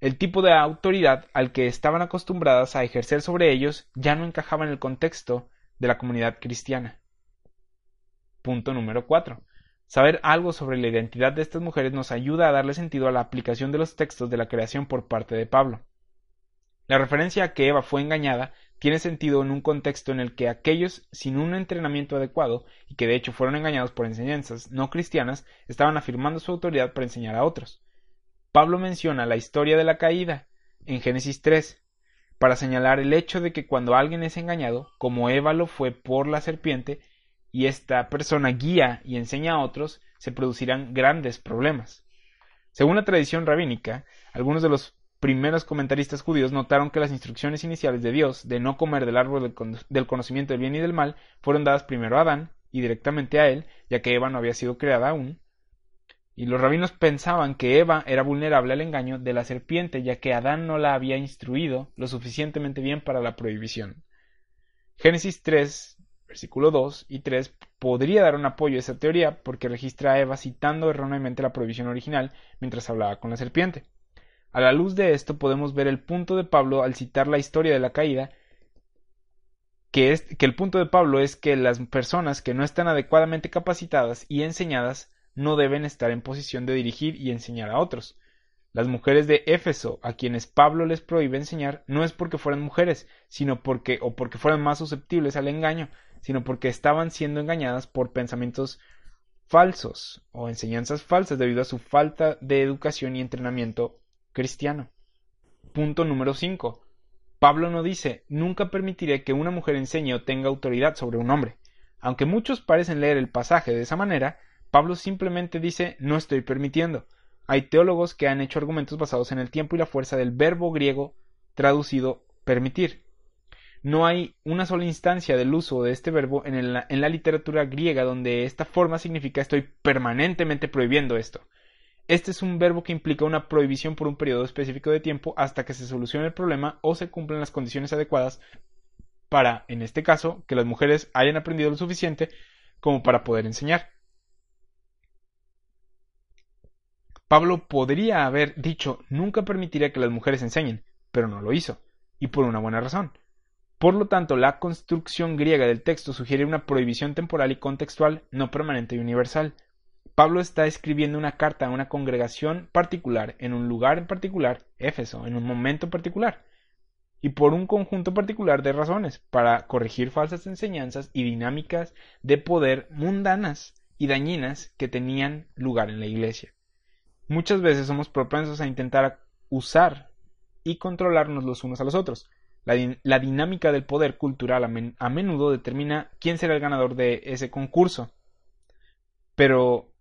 El tipo de autoridad al que estaban acostumbradas a ejercer sobre ellos ya no encajaba en el contexto de la comunidad cristiana. Punto número 4. Saber algo sobre la identidad de estas mujeres nos ayuda a darle sentido a la aplicación de los textos de la creación por parte de Pablo. La referencia a que Eva fue engañada tiene sentido en un contexto en el que aquellos sin un entrenamiento adecuado y que de hecho fueron engañados por enseñanzas no cristianas estaban afirmando su autoridad para enseñar a otros. Pablo menciona la historia de la caída en Génesis 3 para señalar el hecho de que cuando alguien es engañado, como Eva lo fue por la serpiente, y esta persona guía y enseña a otros, se producirán grandes problemas. Según la tradición rabínica, algunos de los primeros comentaristas judíos notaron que las instrucciones iniciales de Dios de no comer del árbol del conocimiento del bien y del mal fueron dadas primero a Adán y directamente a él, ya que Eva no había sido creada aún. Y los rabinos pensaban que Eva era vulnerable al engaño de la serpiente, ya que Adán no la había instruido lo suficientemente bien para la prohibición. Génesis 3, versículo 2 y 3 podría dar un apoyo a esa teoría porque registra a Eva citando erróneamente la prohibición original mientras hablaba con la serpiente. A la luz de esto podemos ver el punto de Pablo al citar la historia de la caída, que, es, que el punto de Pablo es que las personas que no están adecuadamente capacitadas y enseñadas no deben estar en posición de dirigir y enseñar a otros. Las mujeres de Éfeso, a quienes Pablo les prohíbe enseñar, no es porque fueran mujeres, sino porque o porque fueran más susceptibles al engaño, sino porque estaban siendo engañadas por pensamientos falsos o enseñanzas falsas debido a su falta de educación y entrenamiento cristiano. Punto número 5. Pablo no dice nunca permitiré que una mujer enseñe o tenga autoridad sobre un hombre. Aunque muchos parecen leer el pasaje de esa manera, Pablo simplemente dice no estoy permitiendo. Hay teólogos que han hecho argumentos basados en el tiempo y la fuerza del verbo griego traducido permitir. No hay una sola instancia del uso de este verbo en, la literatura griega donde esta forma significa estoy permanentemente prohibiendo esto. Este es un verbo que implica una prohibición por un periodo específico de tiempo hasta que se solucione el problema o se cumplan las condiciones adecuadas para, en este caso, que las mujeres hayan aprendido lo suficiente como para poder enseñar. Pablo podría haber dicho nunca permitiré que las mujeres enseñen, pero no lo hizo, y por una buena razón. Por lo tanto, la construcción griega del texto sugiere una prohibición temporal y contextual, no permanente y universal. Pablo está escribiendo una carta a una congregación particular, en un lugar en particular, Éfeso, en un momento particular, y por un conjunto particular de razones, para corregir falsas enseñanzas y dinámicas de poder mundanas y dañinas que tenían lugar en la iglesia. Muchas veces somos propensos a intentar usar y controlarnos los unos a los otros. La, dinámica del poder cultural a, menudo determina quién será el ganador de ese concurso. Pero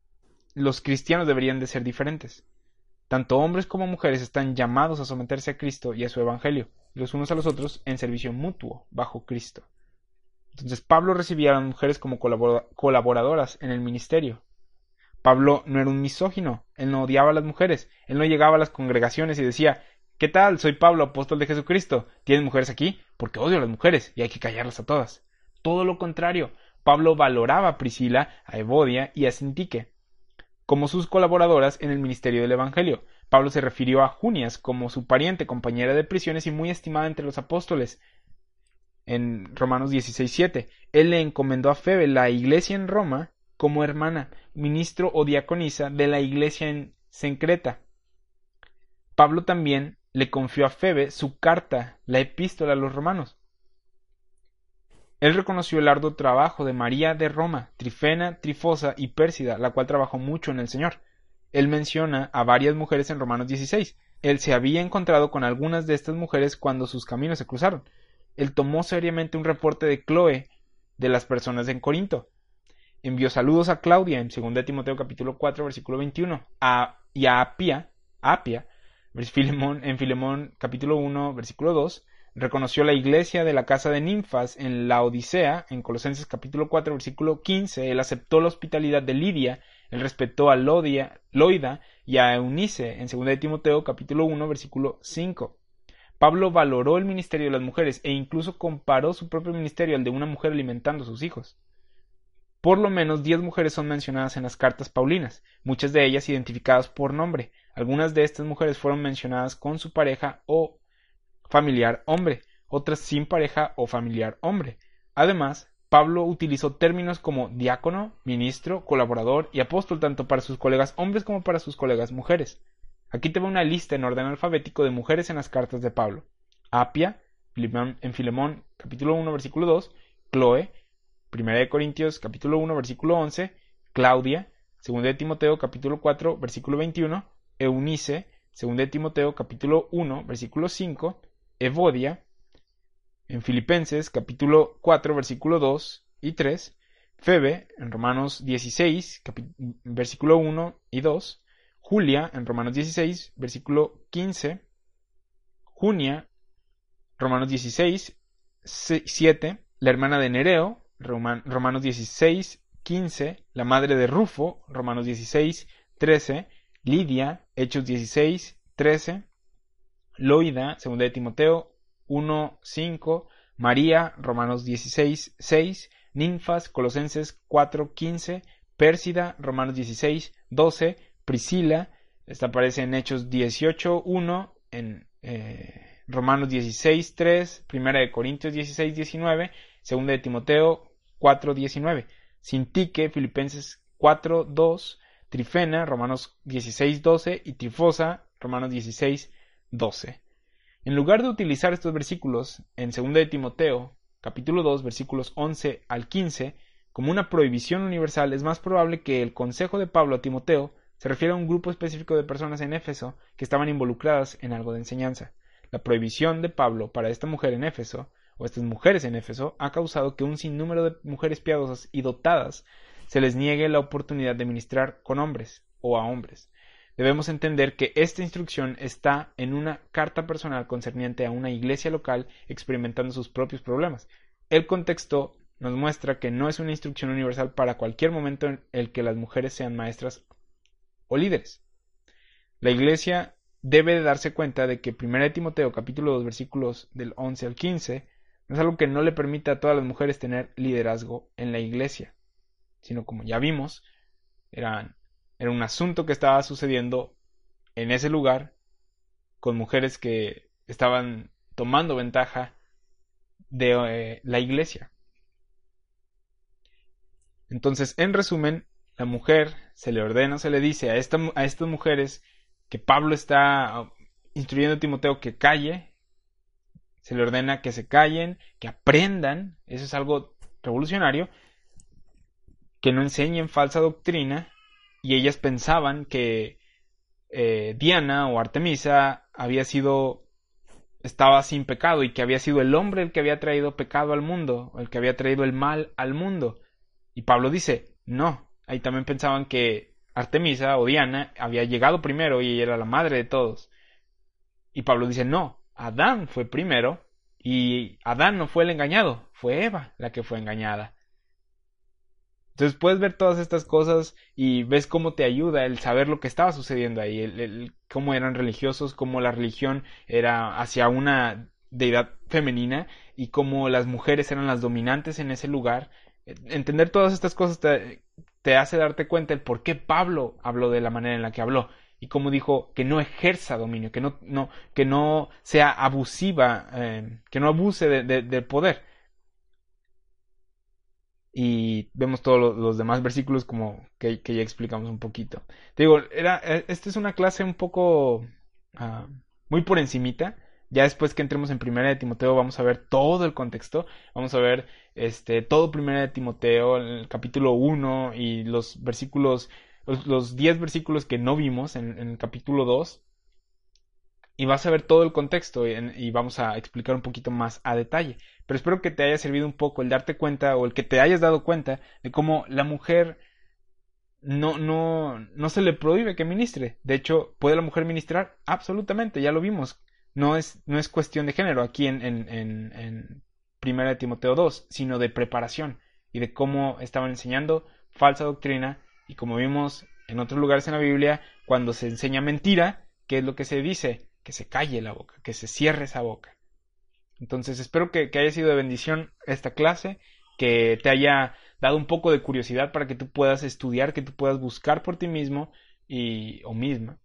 los cristianos deberían de ser diferentes. Tanto hombres como mujeres están llamados a someterse a Cristo y a su Evangelio, los unos a los otros en servicio mutuo bajo Cristo. Entonces Pablo recibía a las mujeres como colaboradoras en el ministerio, Pablo no era un misógino, él no odiaba a las mujeres, él no llegaba a las congregaciones y decía ¿Qué tal? Soy Pablo, apóstol de Jesucristo. ¿Tienen mujeres aquí? Porque odio a las mujeres y hay que callarlas a todas. Todo lo contrario, Pablo valoraba a Priscila, a Evodia y a Sintique como sus colaboradoras en el ministerio del Evangelio. Pablo se refirió a Junias como su pariente, compañera de prisiones y muy estimada entre los apóstoles. En Romanos 16:7, él le encomendó a Febe la iglesia en Roma como hermana, ministro o diaconisa de la iglesia en Sencreta. Pablo también le confió a Febe su carta, la epístola a los romanos. Él reconoció el arduo trabajo de María de Roma, Trifena, Trifosa y Pérsida, la cual trabajó mucho en el Señor. Él menciona a varias mujeres en Romanos 16. Él se había encontrado con algunas de estas mujeres cuando sus caminos se cruzaron. Él tomó seriamente un reporte de Chloe de las personas en Corinto envió saludos a Claudia en 2 Timoteo capítulo 4 versículo 21 a, y a Apia, Apia en Filemón capítulo 1 versículo 2 reconoció la iglesia de la casa de ninfas en la Odisea en Colosenses capítulo 4 versículo 15 él aceptó la hospitalidad de Lidia él respetó a Lodia, Loida y a Eunice en 2 Timoteo capítulo 1 versículo 5 Pablo valoró el ministerio de las mujeres e incluso comparó su propio ministerio al de una mujer alimentando a sus hijos. Por lo menos diez mujeres son mencionadas en las cartas paulinas, muchas de ellas identificadas por nombre. Algunas de estas mujeres fueron mencionadas con su pareja o familiar hombre, otras sin pareja o familiar hombre. Además, Pablo utilizó términos como diácono, ministro, colaborador y apóstol tanto para sus colegas hombres como para sus colegas mujeres. Aquí te va una lista en orden alfabético de mujeres en las cartas de Pablo. Apia, en Filemón capítulo 1 versículo 2, Chloe, Primera de Corintios capítulo 1 versículo 11, Claudia, Segunda de Timoteo capítulo 4 versículo 21, Eunice, Segunda de Timoteo capítulo 1 versículo 5, Evodia, en Filipenses capítulo 4 versículo 2 y 3, Febe en Romanos 16 versículo 1 y 2, Julia en Romanos 16 versículo 15, Junia, Romanos 16 7, la hermana de Nereo, Romanos 16, 15, la madre de Rufo, Romanos 16, 13, Lidia, Hechos 16, 13, Loida, 2 de Timoteo 1, 5, María, Romanos 16, 6, Ninfas, Colosenses 4, 15, Pérsida, Romanos 16, 12, Priscila, Esta aparece en Hechos 18.1, en eh, Romanos 16.3, Primera de Corintios 16.19, Segunda de Timoteo 4.19, Sintique, Filipenses 4.2, Trifena, Romanos 16.12 y Trifosa, Romanos 16.12. En lugar de utilizar estos versículos en Segunda de Timoteo, capítulo 2, versículos 11 al 15, como una prohibición universal, es más probable que el consejo de Pablo a Timoteo se refiere a un grupo específico de personas en Éfeso que estaban involucradas en algo de enseñanza. La prohibición de Pablo para esta mujer en Éfeso, o estas mujeres en Éfeso, ha causado que un sinnúmero de mujeres piadosas y dotadas se les niegue la oportunidad de ministrar con hombres o a hombres. Debemos entender que esta instrucción está en una carta personal concerniente a una iglesia local experimentando sus propios problemas. El contexto nos muestra que no es una instrucción universal para cualquier momento en el que las mujeres sean maestras o líderes. La Iglesia debe de darse cuenta de que 1 Timoteo capítulo 2 versículos del 11 al 15 no es algo que no le permita a todas las mujeres tener liderazgo en la Iglesia, sino como ya vimos, era, era un asunto que estaba sucediendo en ese lugar con mujeres que estaban tomando ventaja de eh, la Iglesia. Entonces, en resumen, la mujer se le ordena, se le dice a, a estas mujeres que Pablo está uh, instruyendo a Timoteo que calle, se le ordena que se callen, que aprendan, eso es algo revolucionario, que no enseñen falsa doctrina, y ellas pensaban que eh, Diana o Artemisa había sido estaba sin pecado y que había sido el hombre el que había traído pecado al mundo, el que había traído el mal al mundo. Y Pablo dice, no, ahí también pensaban que Artemisa o Diana había llegado primero y ella era la madre de todos. Y Pablo dice, no, Adán fue primero y Adán no fue el engañado, fue Eva la que fue engañada. Entonces puedes ver todas estas cosas y ves cómo te ayuda el saber lo que estaba sucediendo ahí, el, cómo eran religiosos, cómo la religión era hacia una deidad femenina y cómo las mujeres eran las dominantes en ese lugar. Entender todas estas cosas te, te hace darte cuenta el por qué Pablo habló de la manera en la que habló y como dijo que no ejerza dominio, que no, no, que no sea abusiva, eh, que no abuse del poder. Y vemos todos los, demás versículos como que, ya explicamos un poquito. Te digo, era, eh, esta es una clase un poco ah, muy por encimita, ya después que entremos en Primera de Timoteo vamos a ver todo el contexto, vamos a ver este todo Primera de Timoteo, el capítulo 1 y los versículos los 10 versículos que no vimos en, el capítulo 2 y vas a ver todo el contexto y, vamos a explicar un poquito más a detalle. Pero espero que te haya servido un poco el darte cuenta o el que te hayas dado cuenta de cómo la mujer no, no, no se le prohíbe que ministre. De hecho, ¿puede la mujer ministrar? Absolutamente, ya lo vimos no es, no es cuestión de género aquí en, en, en, Primera de Timoteo 2, sino de preparación y de cómo estaban enseñando falsa doctrina y como vimos en otros lugares en la Biblia, cuando se enseña mentira, ¿qué es lo que se dice? Que se calle la boca, que se cierre esa boca. Entonces espero que, que haya sido de bendición esta clase, que te haya dado un poco de curiosidad para que tú puedas estudiar, que tú puedas buscar por ti mismo y o misma.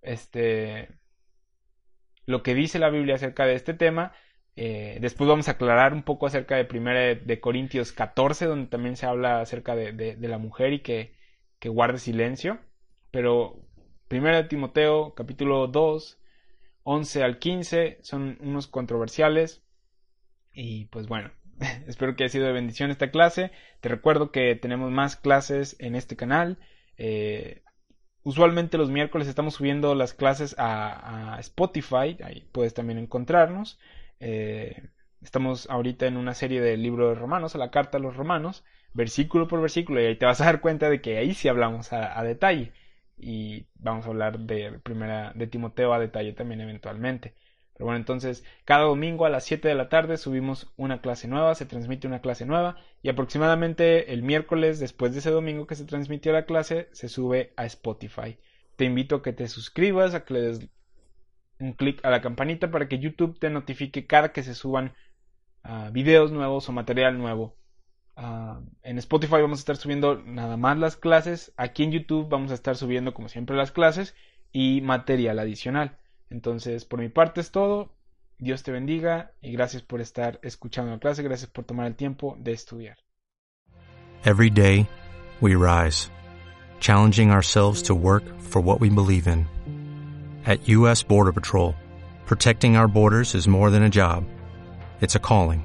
Este lo que dice la Biblia acerca de este tema. Eh, después vamos a aclarar un poco acerca de 1 de, Corintios 14, donde también se habla acerca de, la mujer y que, que, guarde silencio. Pero 1 de Timoteo, capítulo 2, 11 al 15, son unos controversiales. Y pues bueno, [laughs] espero que haya sido de bendición esta clase. Te recuerdo que tenemos más clases en este canal. Eh, Usualmente los miércoles estamos subiendo las clases a, Spotify, ahí puedes también encontrarnos. Eh, estamos ahorita en una serie del libro de Romanos, a la carta a los Romanos, versículo por versículo, y ahí te vas a dar cuenta de que ahí sí hablamos a, detalle. Y vamos a hablar de primera de Timoteo a detalle también eventualmente. Pero bueno, entonces cada domingo a las 7 de la tarde subimos una clase nueva, se transmite una clase nueva y aproximadamente el miércoles después de ese domingo que se transmitió la clase se sube a Spotify. Te invito a que te suscribas, a que le des un clic a la campanita para que YouTube te notifique cada que se suban ah, videos nuevos o material nuevo. Ah, en Spotify vamos a estar subiendo nada más las clases. Aquí en YouTube vamos a estar subiendo como siempre las clases y material adicional. Entonces, por mi parte es todo. Dios te bendiga y gracias por estar escuchando la clase, gracias por tomar el tiempo de estudiar. Every day, we rise, challenging ourselves to work for what we believe in. At U.S. Border Patrol, protecting our borders is more than a job, it's a calling.